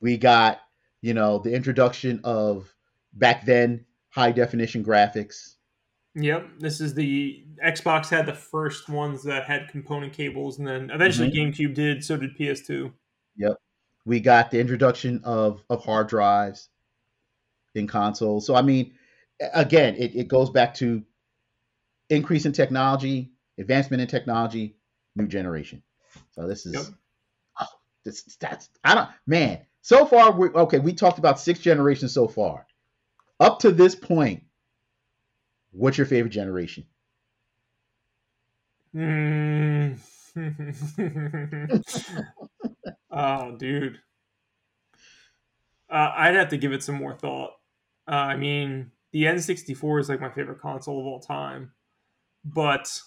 We got, you know, the introduction of back then high definition graphics. Yep, this is the Xbox had the first ones that had component cables, and then eventually Mm-hmm. GameCube did. So did PS2. Yep, We got the introduction of, of hard drives in consoles. So, I mean, again, it, it goes back to increase in technology, advancement in technology, new generation. So this is, Yep. oh, this, that's, I don't, man, so far, we okay, we talked about six generations so far. Up to this point, what's your favorite generation? Mm. oh, dude. Uh, I'd have to give it some more thought. Uh, I mean, the N64 is like my favorite console of all time, but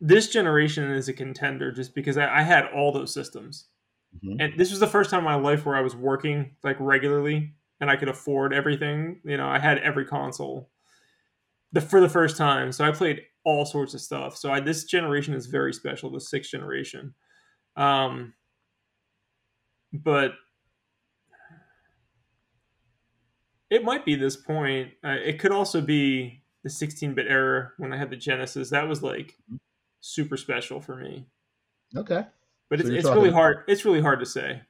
this generation is a contender just because I, I had all those systems. Mhm. And this was the first time in my life where I was working like regularly and I could afford everything. You know, I had every console the for the first time. So I played all sorts of stuff. So I, this generation is very special, the sixth generation. Um, but it might be this point. Uh, it could also be the 16-bit era when I had the Genesis. That was like super special for me. Okay. But So it's, it's really about- hard. It's really hard to say.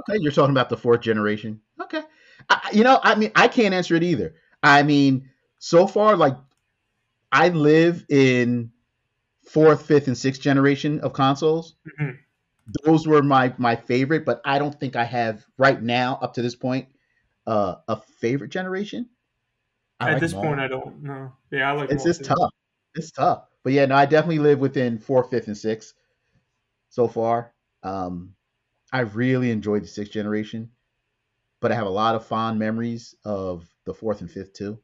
Okay, you're talking about the fourth generation. Okay, I, you know, I mean, I can't answer it either. I mean, so far, like, I live in fourth, fifth, and sixth generation of consoles. Mhm. Those were my my favorite, but I don't think I have right now, up to this point, uh, a favorite generation. I At like this them point. I don't know. Yeah, I like it's them all it's too. tough. It's tough, but yeah, no, I definitely live within four, fifth, and six so far. Um, I really enjoyed the sixth generation, but I have a lot of fond memories of the fourth and fifth too.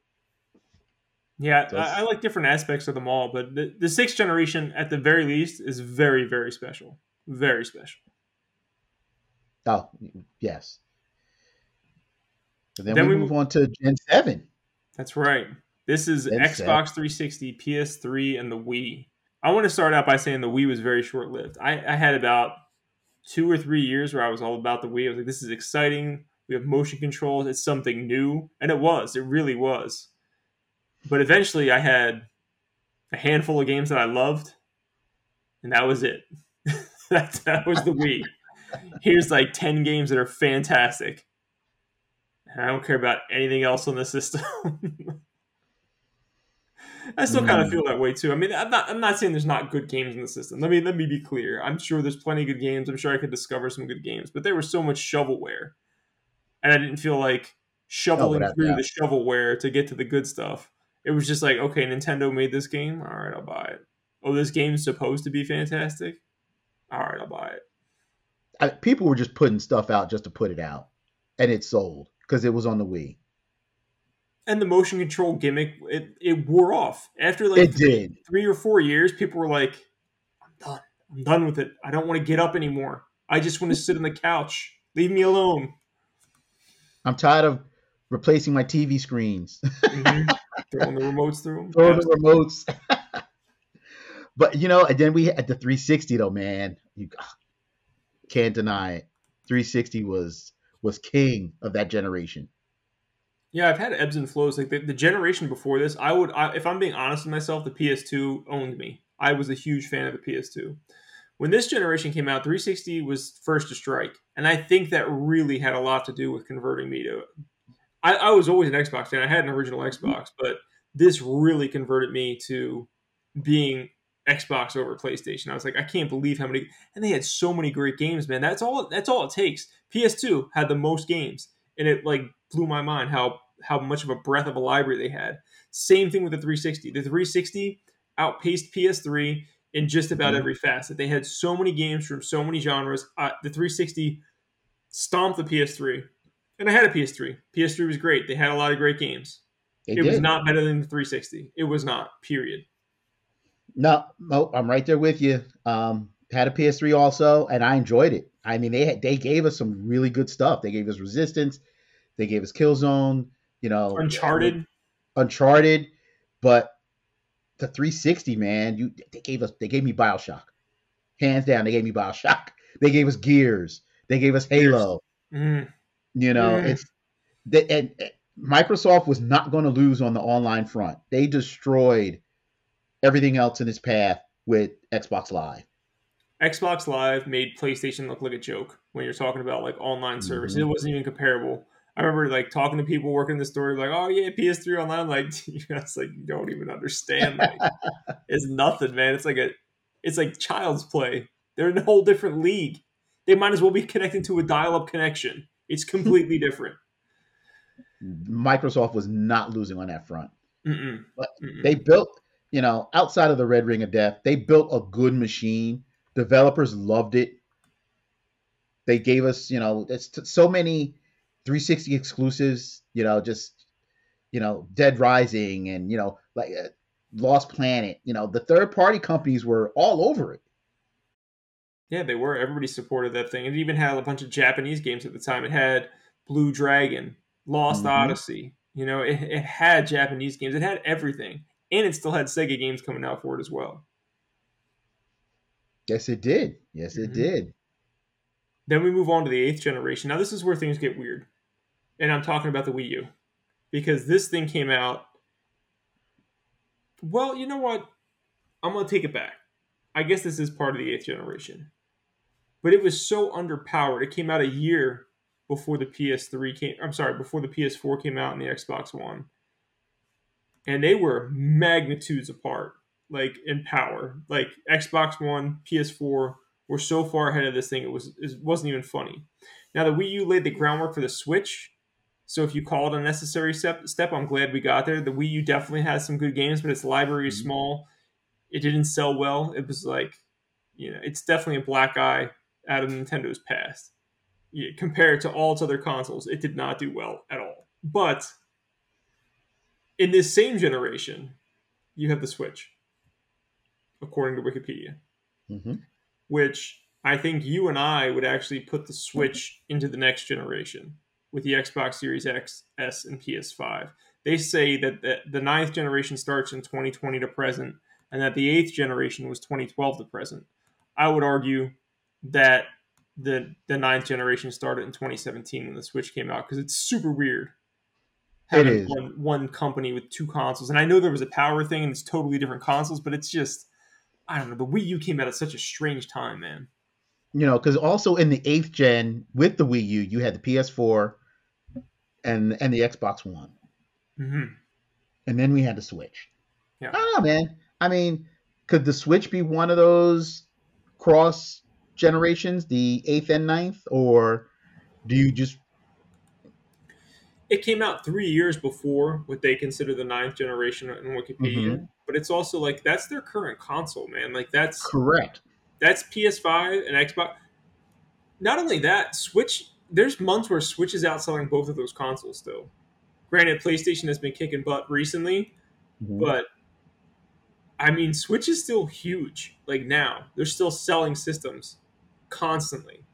Yeah, Does- I, I like different aspects of them all, but the, the sixth generation, at the very least, is very, very special. Very special. Oh, yes. Then, Then we, we move on to Gen seven. That's right. This is Then Xbox 360, PS3, and the Wii. I want to start out by saying the Wii was very short lived. I, I had about two or three years where I was all about the Wii. I was like, this is exciting. We have motion controls. It's something new. And it was. It really was. But eventually I had a handful of games that I loved, and that was it. that, that was the Wii. Here's like 10 games that are fantastic. I don't care about anything else on the system. I still kind of Mm. feel that way too. I mean, I'm not. I'm not saying there's not good games in the system. Let me let me be clear. I'm sure there's plenty of good games. I'm sure I could discover some good games, but there was so much shovelware, and I didn't feel like shoveling without through doubt. the shovelware to get to the good stuff. It was just like, okay, Nintendo made this game. All right, I'll buy it. Oh, this game's supposed to be fantastic. All right, I'll buy it. I, people were just putting stuff out just to put it out, and it sold because it was on the Wii. and the motion control gimmick it, it wore off after like It did. three or four years. People were like, "I'm done. I'm done with it. I don't want to get up anymore. I just want to sit on the couch. Leave me alone." I'm tired of replacing my TV screens, Mhm. Throwing the remotes through them. throwing the remotes. but you know, and then we had the 360 though, man. You can't deny it. 360 was was king of that generation. Yeah, I've had ebbs and flows. Like the, the generation before this, I would, I, if I'm being honest with myself, the PS2 owned me. I was a huge fan of the PS2. When this generation came out, 360 was first to strike, and I think that really had a lot to do with converting me to. I, I was always an Xbox fan. I had an original Xbox, but this really converted me to being Xbox over PlayStation. I was like, I can't believe how many, and they had so many great games, man. That's all. That's all it takes. PS2 had the most games, and it like blew my mind how how much of a breadth of a library they had. Same thing with the 360. The 360 outpaced PS3 in just about Mhm. every facet. They had so many games from so many genres. Uh, the 360 stomped the PS3, and I had a PS3. PS3 was great. They had a lot of great games. They it was not better than the 360. It was not. Period. No, no, I'm right there with you. Um, had a PS3 also, and I enjoyed it. I mean, they had, they gave us some really good stuff. They gave us Resistance, they gave us Killzone, you know, Uncharted. Uncharted, but the 360, man, you they gave us they gave me Bioshock, hands down. They gave me Bioshock. They gave us Gears. They gave us Halo. Mm. You know, Mm. it's they, and and Microsoft was not going to lose on the online front. They destroyed everything else in its path with Xbox Live. Xbox Live made PlayStation look like a joke when you're talking about like online service. Mhm. It wasn't even comparable. I remember like talking to people working the store, like, "Oh yeah, PS3 online." I'm like, you guys like you don't even understand. Like, it's nothing, man. It's like a, it's like child's play. They're in a whole different league. They might as well be connected to a dial-up connection. It's completely different. Microsoft was not losing on that front. Mm-mm. But Mm-mm. They built, you know, outside of the Red Ring of Death, they built a good machine. Developers loved it. They gave us, you know, it's t- so many 360 exclusives, you know, just, you know, Dead Rising and, you know, like uh, Lost Planet, you know, the third party companies were all over it. Yeah, they were. Everybody supported that thing. It even had a bunch of Japanese games at the time. It had Blue Dragon, Lost Mhm. Odyssey. You know, it, it had Japanese games. It had everything, and it still had Sega games coming out for it as well. Yes, it did. Yes, it Mhm. did. Then we move on to the eighth generation. Now this is where things get weird, and I'm talking about the Wii U because this thing came out. Well, you know what? I'm gonna take it back. I guess this is part of the eighth generation, but it was so underpowered. It came out a year before the PS3 came. I'm sorry, before the PS4 came out and the Xbox One, and they were magnitudes apart, like in power. Like Xbox One, PS4 were so far ahead of this thing. It was it wasn't even funny. Now the Wii U laid the groundwork for the Switch. So if you call it a necessary step, step, I'm glad we got there. The Wii U definitely has some good games, but its library is Mhm. small. It didn't sell well. It was like, you know, it's definitely a black eye out of Nintendo's past. Yeah, compared to all its other consoles, it did not do well at all. But in this same generation, you have the Switch, according to Wikipedia hmm which I think you and I would actually put the Switch into the next generation with the Xbox Series X, S, and PS5. They say that the, the ninth generation starts in 2020 to present, and that the eighth generation was 2012 to present. I would argue that the the ninth generation started in 2017 when the Switch came out because it's super weird having is. one one company with two consoles. And I know there was a power thing and it's totally different consoles, but it's just I don't know. The Wii U came out at such a strange time, man. You know, because also in the eighth gen with the Wii U, you had the PS4 and and the Xbox One. hmm and then we had the Switch. Yeah. I don't know, man. I mean, could the Switch be one of those cross generations, the eighth and ninth, or do you just It came out three years before what they consider the ninth generation in Wikipedia, Mhm. but it's also like that's their current console, man. Like that's correct? that's PS5 and Xbox. Not only that, Switch. There's months where Switch is outselling both of those consoles still. Granted, PlayStation has been kicking butt recently, Mhm. but I mean, Switch is still huge. Like now, they're still selling systems constantly.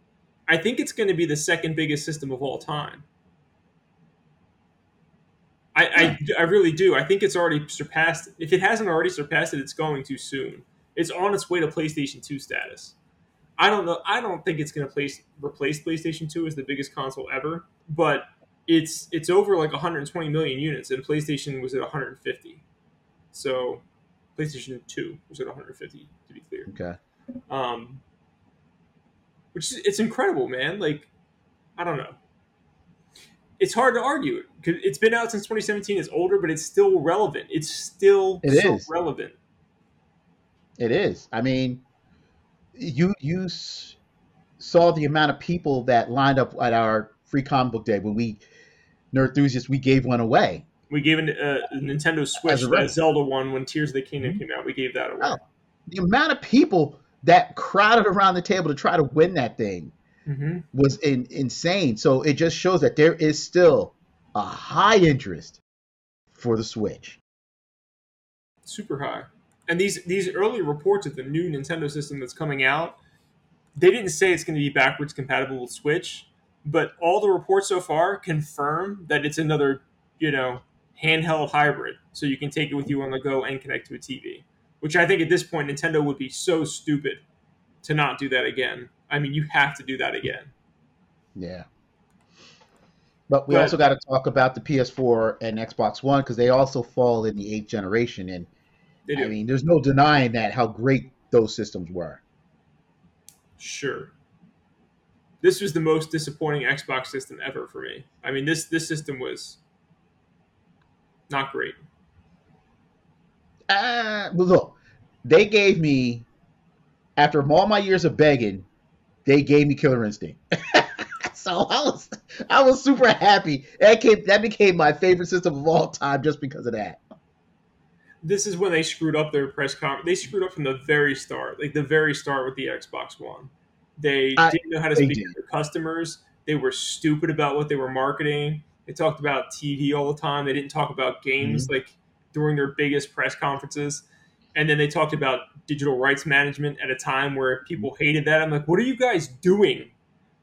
I think it's going to be the second biggest system of all time. I, I, I really do. I think it's already surpassed. If it hasn't already surpassed it, it's going too soon. It's on its way to PlayStation 2 status. I don't know. I don't think it's going to place replace PlayStation 2 as the biggest console ever, but it's it's over like 120 million units, and PlayStation was at 150. So, PlayStation 2 was at 150 to be clear. Okay. Um, which is, it's incredible, man. Like, I don't know. It's hard to argue it's been out since 2017. It's older, but it's still relevant. It's still It so is. relevant. It is. I mean, you you saw the amount of people that lined up at our free comic book day when we Nerdthusiasts we gave one away. We gave an, uh, a Nintendo Switch, a. Zelda one, when Tears of the Kingdom Mhm. came out. We gave that away. Oh. The amount of people that crowded around the table to try to win that thing hmm was in, insane. So it just shows that there is still a high interest for the Switch. Super high. And these these early reports of the new Nintendo system that's coming out, they didn't say it's going to be backwards compatible with Switch, but all the reports so far confirm that it's another, you know, handheld hybrid, so you can take it with you on the go and connect to a TV. Which I think at this point Nintendo would be so stupid to not do that again. I mean, you have to do that again. Yeah. But we Go also got to talk about the PS4 and Xbox One because they also fall in the eighth generation. And I mean, there's no denying that how great those systems were. Sure. This was the most disappointing Xbox system ever for me. I mean, this this system was not great. Uh, but look, they gave me, after all my years of begging, they gave me Killer Instinct. so I was, I was super happy. That came, that became my favorite system of all time just because of that. This is when they screwed up their press conference. They screwed up from the very start, like the very start with the Xbox One. They I- didn't know how to speak did. to their customers. They were stupid about what they were marketing. They talked about TV all the time. They didn't talk about games Mm-hmm. like during their biggest press conferences. And then they talked about digital rights management at a time where people hated that. I'm like, what are you guys doing?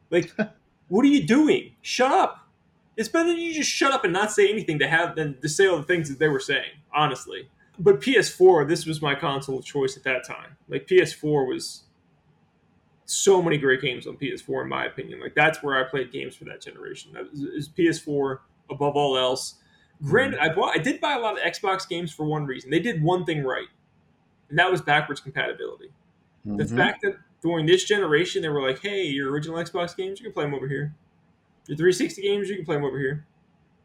Like, what are you doing? Shut up. It's better than you just shut up and not say anything to have than to say all the things that they were saying, honestly. But PS4, this was my console of choice at that time. Like PS4 was so many great games on PS4, in my opinion. Like that's where I played games for that generation. That was, is PS4 above all else. Granted, mm-hmm. I bought, I did buy a lot of Xbox games for one reason. They did one thing right, and that was backwards compatibility. The Mhm. fact that during this generation they were like, "Hey, your original Xbox games, you can play them over here. Your 360 games, you can play them over here.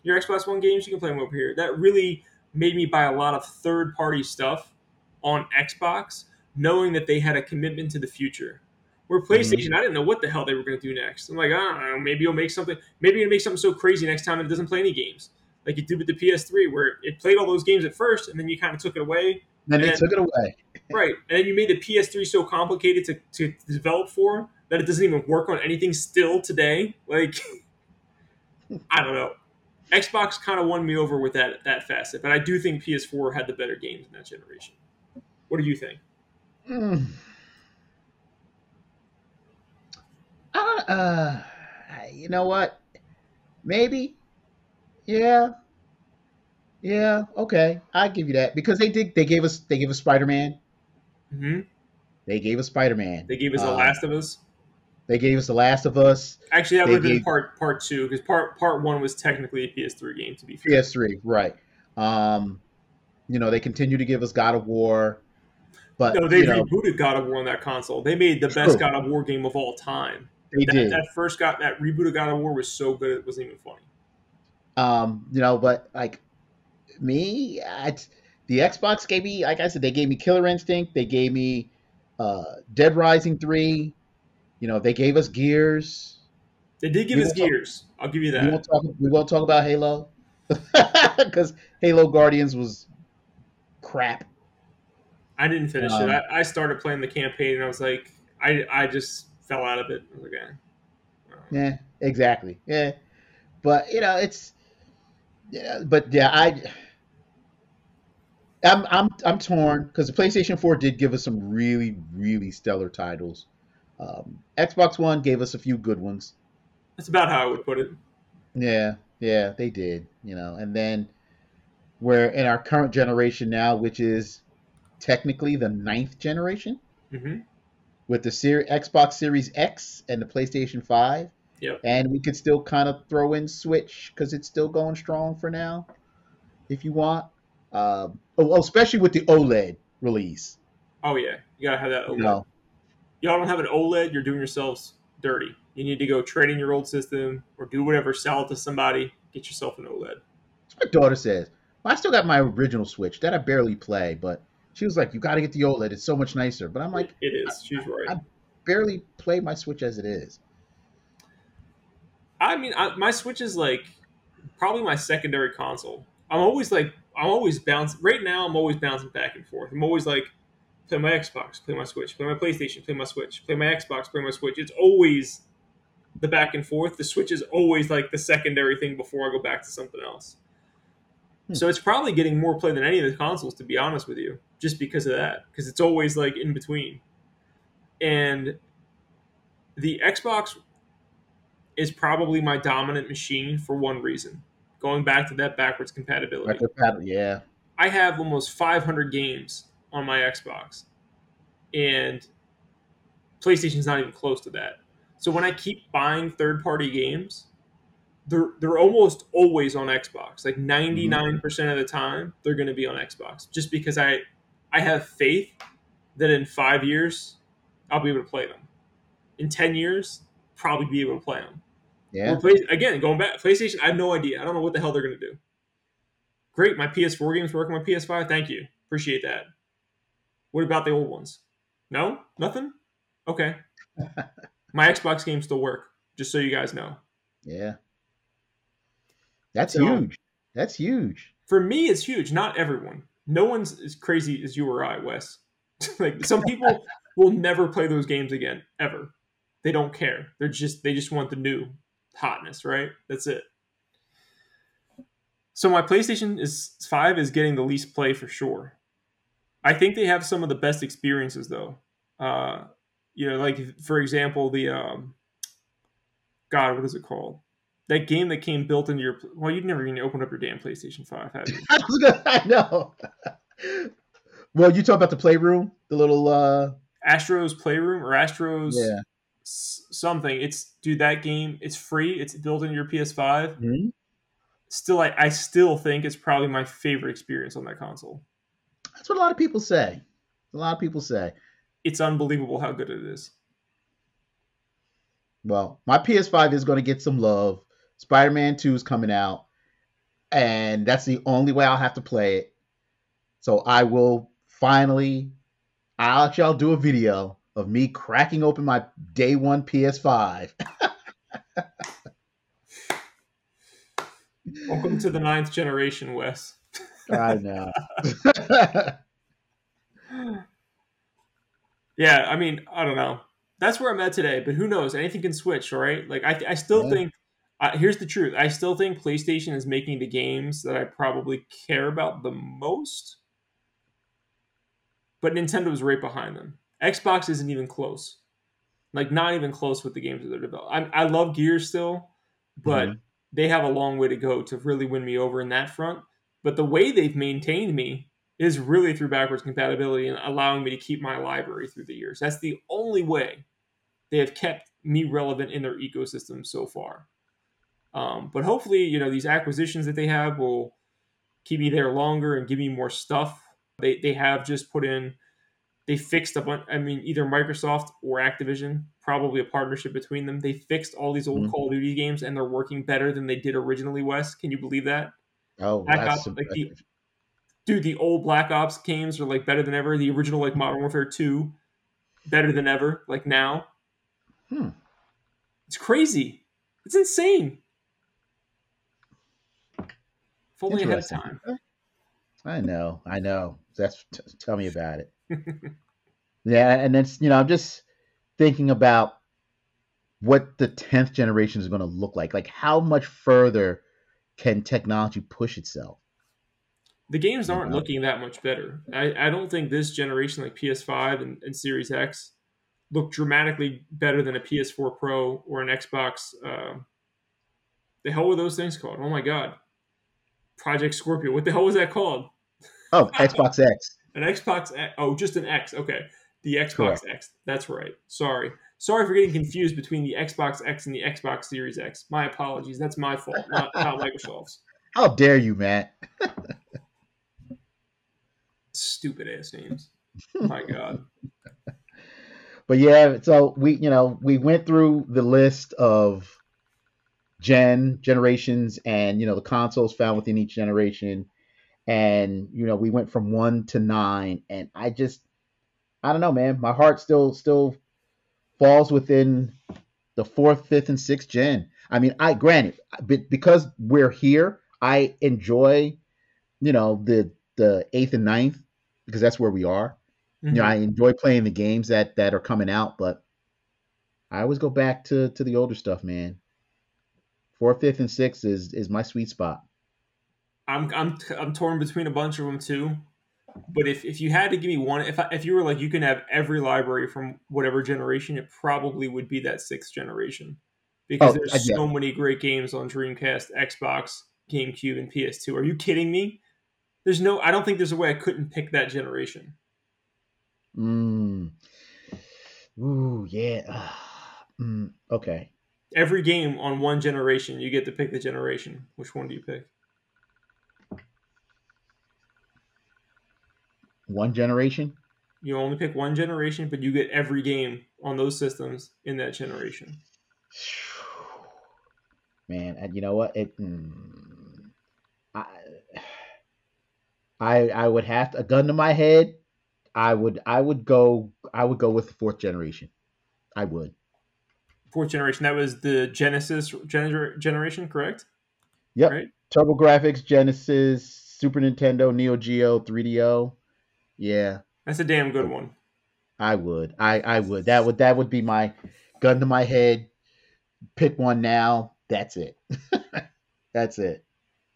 Your Xbox One games, you can play them over here." That really made me buy a lot of third-party stuff on Xbox, knowing that they had a commitment to the future. Where PlayStation, I didn't know what the hell they were going to do next. I'm like, I don't know, maybe you'll make something. Maybe you'll make something so crazy next time that it doesn't play any games, like you did with the PS3, where it played all those games at first, and then you kind of took it away, Then they took it away. Right, and then you made the PS3 so complicated to, to develop for that it doesn't even work on anything still today. Like, I don't know. Xbox kind of won me over with that that facet, but I do think PS4 had the better games in that generation. What do you think? Mm. Uh, you know what? Maybe. Yeah. Yeah. Okay. I give you that because they did. They gave us. They gave us Spider Man. hmm They gave us Spider Man. They gave us The Uh, Last of Us. They gave us The Last of Us. Actually, that would have been part part two because part part one was technically a PS3 game. To be fair, PS3. Right. Um. You know they continue to give us God of War. But no, they you know, rebooted God of War on that console. They made the True. best God of War game of all time. they That, did. that first got that reboot of God of War was so good it wasn't even funny. Um, you know, but like me, I, the Xbox gave me, like I said, they gave me Killer Instinct. They gave me uh, Dead Rising three. You know, they gave us Gears. They did give We us won't talk- Gears. I'll give you We that. won't talk. We won't talk about Halo because Halo Guardians was crap. I didn't finish Um, it. I, I started playing the campaign and I was like, I I just fell out of it. I like, eh. Yeah, exactly. Yeah, but you know, it's Yeah, but yeah, I I'm I'm I'm torn because the PlayStation 4 did give us some really really stellar titles. Um, Xbox One gave us a few good ones. That's about how I would put it. Yeah, yeah, they did. You know, and then we're in our current generation now, which is technically the ninth generation hmm with the Ser- Xbox Series X and the PlayStation 5. Yep. And we could still kind of throw in Switch because it's still going strong for now, if you want. Um, oh, especially with the OLED release. Oh yeah, you gotta have that. You OLED. know, Y'all don't have an OLED, you're doing yourselves dirty. You need to go trade in your old system or do whatever, sell it to somebody, get yourself an OLED. that's what my daughter says. Well, I still got my original Switch that I barely play, but she was like, "You got to get the OLED. It's so much nicer." But I'm like, it is. She's right. I- barely play my Switch as it is. I mean, I, my Switch is like probably my secondary console. I'm always like, I'm always bouncing. Right now, I'm always bouncing back and forth. I'm always like, play my Xbox, play my Switch, play my PlayStation, play my Switch, play my Xbox, play my Switch. It's always the back and forth. The Switch is always like the secondary thing before I go back to something else. Hmm. So it's probably getting more play than any of the consoles, to be honest with you, just because of that. Because it's always like in between. And the Xbox is probably my dominant machine for one reason. Going back to that backwards compatibility. Pad- yeah, I have almost 500 games on my Xbox, and PlayStation's not even close to that. So when I keep buying third-party games, they're they're almost always on Xbox. Like 99% of the time, they're going to be on Xbox, just because I I have faith that in five years I'll be able to play them. In 10 years, probably be able to play them. Yeah. Play, again, going back, PlayStation, I have no idea. I don't know what the hell they're going to do. Great, my PS4 games work on my PS5. Thank you. Appreciate that. What about the old ones? No? Nothing? Okay. my Xbox games still work, just so you guys know. Yeah. That's So- huge. That's huge. For me, it's huge. Not everyone. No one's as crazy as you or I, Wes. like some people will never play those games again, ever. They don't care. They're just they just want the new hotness, right? That's it. So my PlayStation is 5 is getting the least play for sure. I think they have some of the best experiences though. Uh you know, like for example, the um God, what is it called? That game that came built into your well, you've never even opened up your damn PlayStation 5, have you? I was gonna. I know. well, you talk about the playroom, the little. uh Astro's Playroom or Astro's Yeah. Something. It's dude, that game. It's free. It's built into your PS5. Mhm. Still, I, I still think it's probably my favorite experience on that console. That's what a lot of people say. A lot of people say. It's unbelievable how good it is. Well, my PS5 is going to get some love. Spider Man 2 is coming out, and that's the only way I'll have to play it. So I will finally, I'll actually I'll do a video of me cracking open my day one PS5. Welcome to the ninth generation, Wes. I know. Yeah, I mean, I don't know. That's where I'm at today, but who knows? Anything can switch, all right? Like, I, I still Yeah. think, uh, here's the truth. I still think PlayStation is making the games that I probably care about the most, but Nintendo's right behind them. Xbox isn't even close. Like, not even close with the games that they're developing. I, I love Gears still, but Mhm. they have a long way to go to really win me over in that front. But the way they've maintained me is really through backwards compatibility and allowing me to keep my library through the years. That's the only way they have kept me relevant in their ecosystem so far. Um, but hopefully, you know, these acquisitions that they have will keep me there longer and give me more stuff. They they have just put in, they fixed a bunch. I mean, either Microsoft or Activision, probably a partnership between them. They fixed all these old Mhm. Call of Duty games and they're working better than they did originally. Wes, can you believe that? Oh, Black that's Ops, like the- dude, the old Black Ops games are like better than ever. The original like Modern Warfare Two, better than ever. Like now, Hmm. it's crazy. It's insane. If only ahead of time. I know, I know. That's t- tell me about it. yeah, and then you know, I'm just thinking about what the tenth generation is going to look like. Like, how much further can technology push itself? The games aren't Yeah. looking that much better. I, I don't think this generation, like PS5 and, and Series X, look dramatically better than a PS4 Pro or an Xbox. Uh, the hell were those things called? Oh my god, Project Scorpio. What the hell was that called? Oh, Xbox X. An Xbox. X- Oh, just an X. Okay, the Xbox X. That's right. Sorry, sorry for getting confused between the Xbox X and the Xbox Series X. My apologies. That's my fault, not, not Microsoft's. How dare you, Matt? Stupid ass names. My god. But yeah, so we you know we went through the list of gen generations and you know the consoles found within each generation, and you know we went from one to nine, and I just I don't know, man. My heart still still falls within the fourth, fifth, and sixth gen. I mean, I granted, but because we're here, I enjoy you know the the eighth and ninth because that's where we are you know, mm-hmm. I enjoy playing the games that that are coming out, but I always go back to to the older stuff, man. Fourth, fifth, and sixth is is my sweet spot. I'm I'm I'm torn between a bunch of them too. But if, if you had to give me one, if I, if you were like you can have every library from whatever generation, it probably would be that sixth generation, because Oh, there's so many great games on Dreamcast, Xbox, GameCube, and PS2. Are you kidding me? There's no. I don't think there's a way I couldn't pick that generation. Mm. Ooh, yeah. Mm, okay. Every game on one generation, you get to pick the generation. Which one do you pick? One generation. You only pick one generation, but you get every game on those systems in that generation. Man, and you know what? It. Mm, I. I I would have to, a gun to my head. I would I would go I would go with the fourth generation. I would. Fourth generation. That was the Genesis gener- generation, correct? Yep. Right. TurboGrafx, Genesis, Super Nintendo, Neo Geo, 3DO. Yeah, That's a damn good one. I would. I I would. That would that would be my gun to my head. Pick one now. That's it. That's it.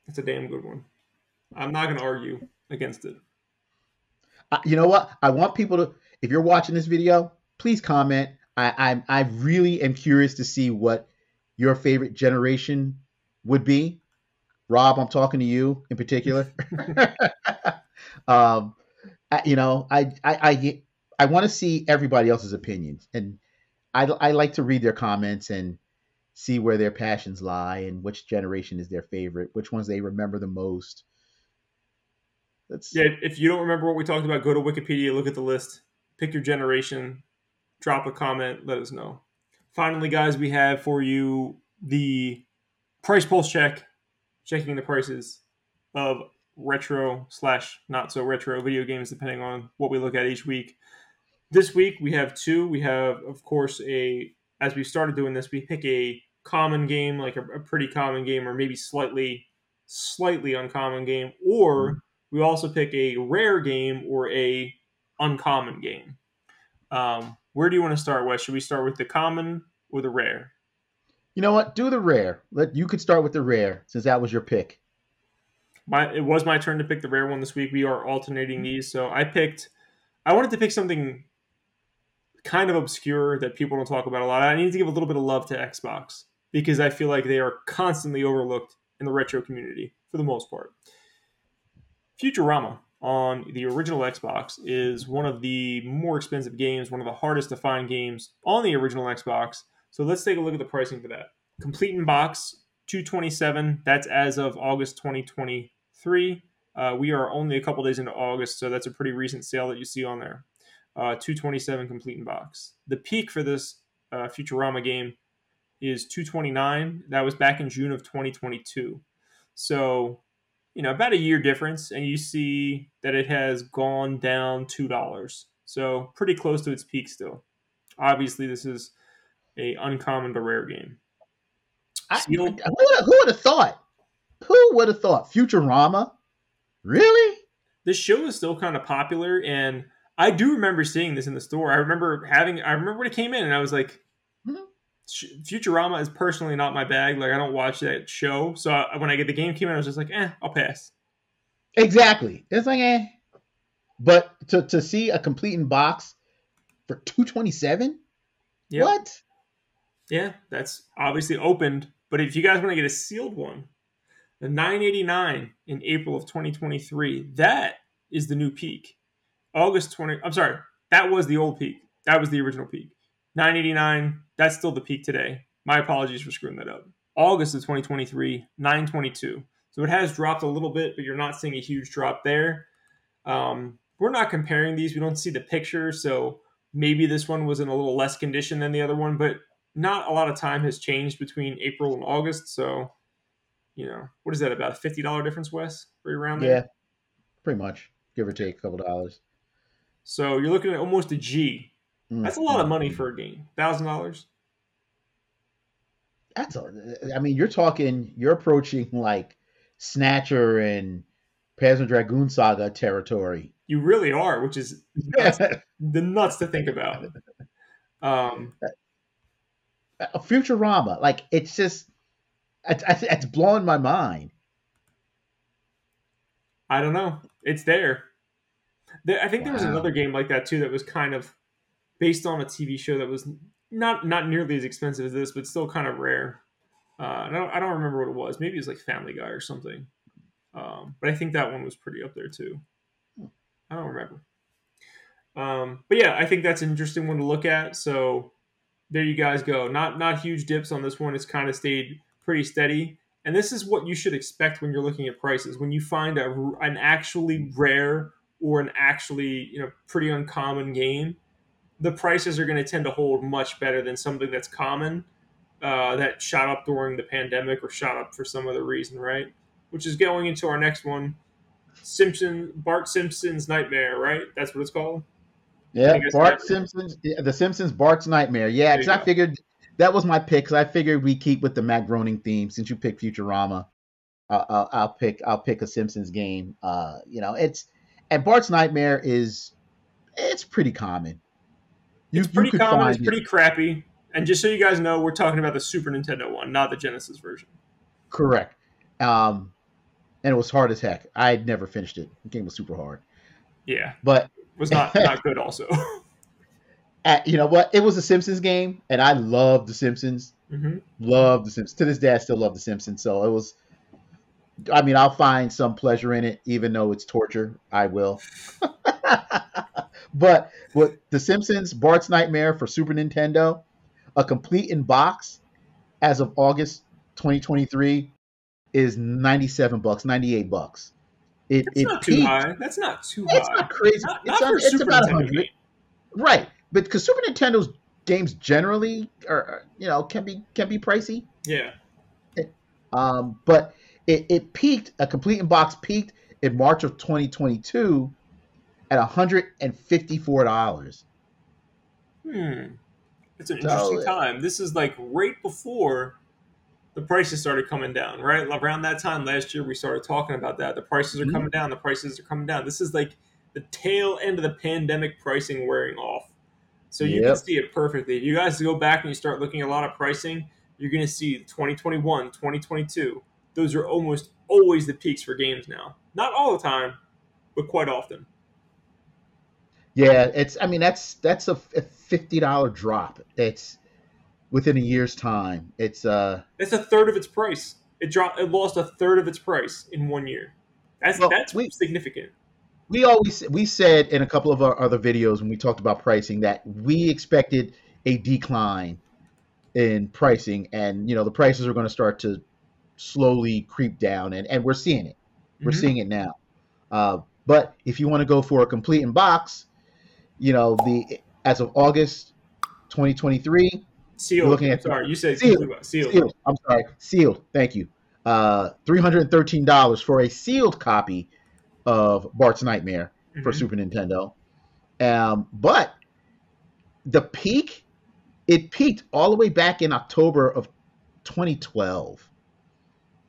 That's a damn good one. I'm not going to argue against it. Uh, you know what? I want people to. If you're watching this video, please comment. I I I really am curious to see what your favorite generation would be. Rob, I'm talking to you in particular. um, You know, I I I, I want to see everybody else's opinions, and I I like to read their comments and see where their passions lie and which generation is their favorite, which ones they remember the most. That's Yeah, if you don't remember what we talked about, go to Wikipedia, look at the list, pick your generation, drop a comment, let us know. Finally, guys, we have for you the price pulse check, checking the prices of retro slash not so retro video games, depending on what we look at each week. This week we have two. We have, of course, a as we started doing this, we pick a common game, like a, a pretty common game, or maybe slightly slightly uncommon game, or we also pick a rare game or a uncommon game. Um, where do you want to start, Wes? Should we start with the common or the rare? You know what? Do the rare. Let you could start with the rare since that was your pick. My it was my turn to pick the rare one this week. We are alternating these, so I picked. I wanted to pick something kind of obscure that people don't talk about a lot. I need to give a little bit of love to Xbox because I feel like they are constantly overlooked in the retro community for the most part. Futurama on the original Xbox is one of the more expensive games, one of the hardest to find games on the original Xbox. So let's take a look at the pricing for that. Complete in box, 227. That's as of August 2023. Uh, we are only a couple days into August, so that's a pretty recent sale that you see on there. Uh, 227 complete in box. The peak for this uh, Futurama game is 229. That was back in June of 2022. So, you know, about a year difference, and you see that it has gone down two dollars. So pretty close to its peak still. Obviously, this is a uncommon to rare game. I, who would- who would have thought? Who would have thought? Futurama? Really? this show is still kind of popular and i do remember seeing this in the store i remember having i remember when it came in and i was like Mhm. Futurama is personally not my bag. Like I don't watch that show, so I, when I get the game came out, I was just like, eh, I'll pass. Exactly. It's like, eh. But to, to see a complete in box for 227 Yep. What? Yeah, that's obviously opened. But if you guys want to get a sealed one, the 989 in April of 2023, that is the new peak. August 20, I'm sorry, that was the old peak. That was the original peak. 989, that's still the peak today. My apologies for screwing that up. August of 2023, 922. So it has dropped a little bit, but you're not seeing a huge drop there. Um, we're not comparing these. We don't see the picture, so maybe this one was in a little less condition than the other one, but not a lot of time has changed between April and August. So, you know, what is that about a fifty dollar difference, Wes? Right around there. Yeah, pretty much. Give or take a couple dollars. So you're looking at almost a G. Mm, That's a lot of mm, money mm. for a game. Thousand dollars. That's a, I mean, you're talking, you're approaching like Snatcher and Panzer Dragoon Saga territory. You really are, which is nuts, the nuts to think about. Um, A Futurama, like it's just, it's, it's blowing my mind. I don't know. It's there. there I think there was another game like that too that was kind of based on a TV show that was not not nearly as expensive as this, but still kind of rare. Uh, I don't I don't remember what it was. Maybe it was like Family Guy or something. Um, but I think that one was pretty up there too. I don't remember. Um, but yeah, I think that's an interesting one to look at. So there you guys go. Not not huge dips on this one. It's kind of stayed pretty steady. And this is what you should expect when you're looking at prices. When you find a, an actually rare or an actually you know pretty uncommon game, the prices are going to tend to hold much better than something that's common uh, that shot up during the pandemic or shot up for some other reason, right? Which is going into our next one, Simpson Bart Simpson's Nightmare, right? That's what it's called. Yeah, Bart. Simpson's, The Simpsons, Bart's Nightmare. Yeah, because I go. figured that was my pick. Because I figured we keep with the Matt Groening theme. Since you picked Futurama, uh, I'll, I'll pick I'll pick a Simpsons game. Uh, you know, it's and Bart's Nightmare is it's pretty common. You, It's pretty common. It's it- pretty crappy. And just so you guys know, we're talking about the Super Nintendo one, not the Genesis version. correct. Um, and it was hard as heck. I had never finished it. The game was super hard, Yeah, but was not not good. Also, uh, you know what? It was a Simpsons game, and I love the Simpsons. hmm love the Simpsons. To this day, I still love the Simpsons. So it was. I mean, I'll find some pleasure in it, even though it's torture. I will. but with the Simpsons, Bart's Nightmare for Super Nintendo, a complete in box, as of August 2023, is 97 bucks, 98 bucks. It, it's it not too peaked- high. That's not too It's high. not crazy. Not, it's not on- for it's Super about Nintendo 100. Right, but because Super Nintendo's games generally are, you know, can be can be pricey. Yeah, Um, but it, it peaked, a complete in box peaked in March of 2022 at $154. hmm. It's an So, interesting time. This is like right before the prices started coming down. Right around that time last year, we started talking about that. The prices are Mhm. coming down. The prices are coming down. This is like the tail end of the pandemic pricing wearing off. So you can see it perfectly. If you guys go back and you start looking at a lot of pricing, you're going to see 2021, 2022. Those are almost always the peaks for games now. Not all the time, but quite often. Yeah, it's, I mean, that's, that's a, a $50 drop. It's within a year's time. It's, uh, That's a third of its price. It dropped. It lost a third of its price in one year. That's Well, that's we- significant. we always, we said in a couple of our other videos when we talked about pricing that we expected a decline in pricing and, you know, the prices are going to start to slowly creep down and, and we're seeing it. We're Mhm. seeing it now. Uh, but if you want to go for a complete in box, you know, the as of August 2023, Sealed. Looking at- sorry, you said Sealed. sealed. Sealed. sealed. I'm sorry, sealed. Thank you. Uh, $313 for a sealed copy of Bart's Nightmare for Mhm. Super Nintendo. Um, but the peak, it peaked all the way back in October of 2012.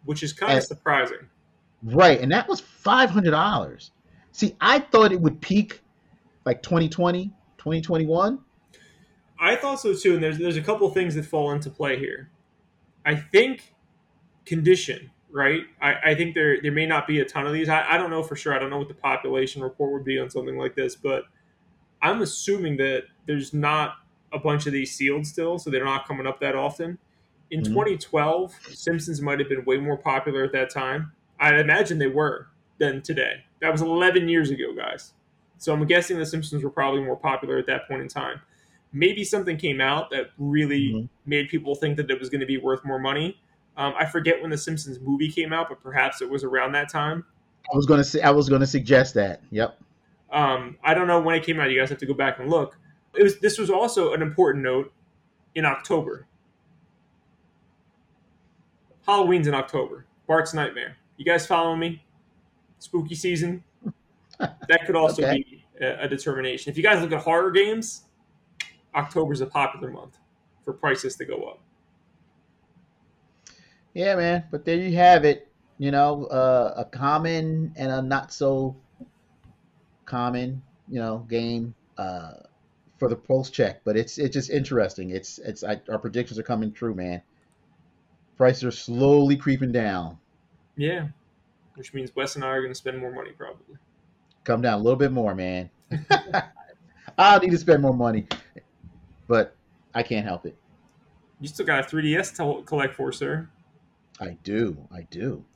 Which is kind of surprising. Right, and that was five hundred dollars. See, I thought it would peak like 2020, 2021. I thought so too, and there's there's a couple things that fall into play here. I think condition, right? I, I think there there may not be a ton of these. I, I don't know for sure. I don't know what the population report would be on something like this, but I'm assuming that there's not a bunch of these sealed still, so they're not coming up that often. In Mhm. 2012, Simpsons might have been way more popular at that time. I'd imagine they were than today. That was 11 years ago, guys. So I'm guessing the Simpsons were probably more popular at that point in time. Maybe something came out that really Mhm. made people think that it was going to be worth more money. Um, I forget when the Simpsons movie came out, but perhaps it was around that time. I was gonna say I was gonna suggest that. Yep. Um, I don't know when it came out. You guys have to go back and look. It was. This was also an important note in October. Halloween's in October. Bart's Nightmare. You guys following me? Spooky season. That could also Okay. be a, a determination. If you guys look at horror games, October's a popular month for prices to go up. Yeah, man. But there you have it. You know, uh, a common and a not so common, you know, game uh, for the pulse check. But it's it's just interesting. It's it's I, our predictions are coming true, man. Prices are slowly creeping down. Yeah, which means Wes and I are going to spend more money probably. Come down a little bit more, man. I need to spend more money, but I can't help it. You still got a 3DS to collect for, sir. I do. I do.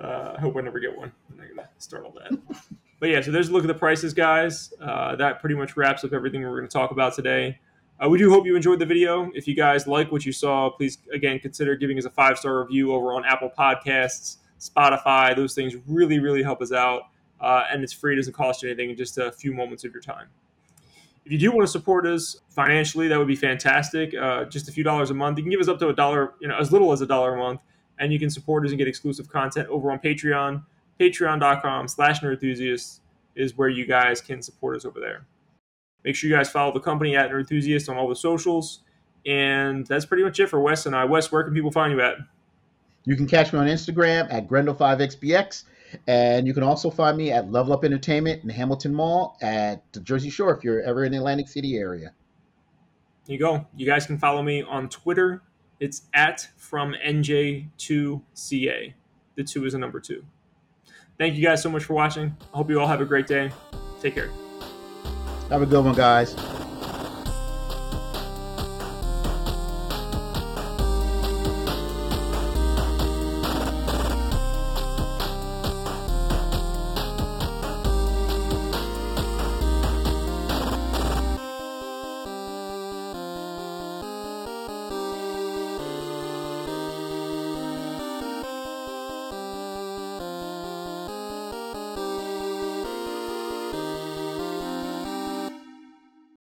Uh, I hope I never get one. I'm not gonna start all that. but yeah, so there's a look at the prices, guys. Uh, that pretty much wraps up everything we're going to talk about today. Uh, we do hope you enjoyed the video. If you guys like what you saw, please again consider giving us a five star review over on Apple Podcasts, Spotify. Those things really, really help us out, uh, and it's free. It doesn't cost you anything. Just a few moments of your time. If you do want to support us financially, that would be fantastic. Uh, just a few dollars a month. You can give us up to a dollar, you know, as little as a dollar a month and you can support us and get exclusive content over on Patreon. Patreon.com slash nerdthusiasts is where you guys can support us over there. Make sure you guys follow the company at Nerdthusiast on all the socials. And that's pretty much it for Wes and I. Wes, where can people find you at? You can catch me on Instagram at Grendel5XBX. And you can also find me at Level Up Entertainment in Hamilton Mall at the Jersey Shore if you're ever in the Atlantic City area. There you go. You guys can follow me on Twitter. It's at from NJ2CA. The two is a number two. Thank you guys so much for watching. I hope you all have a great day. Take care. Have a good one, guys.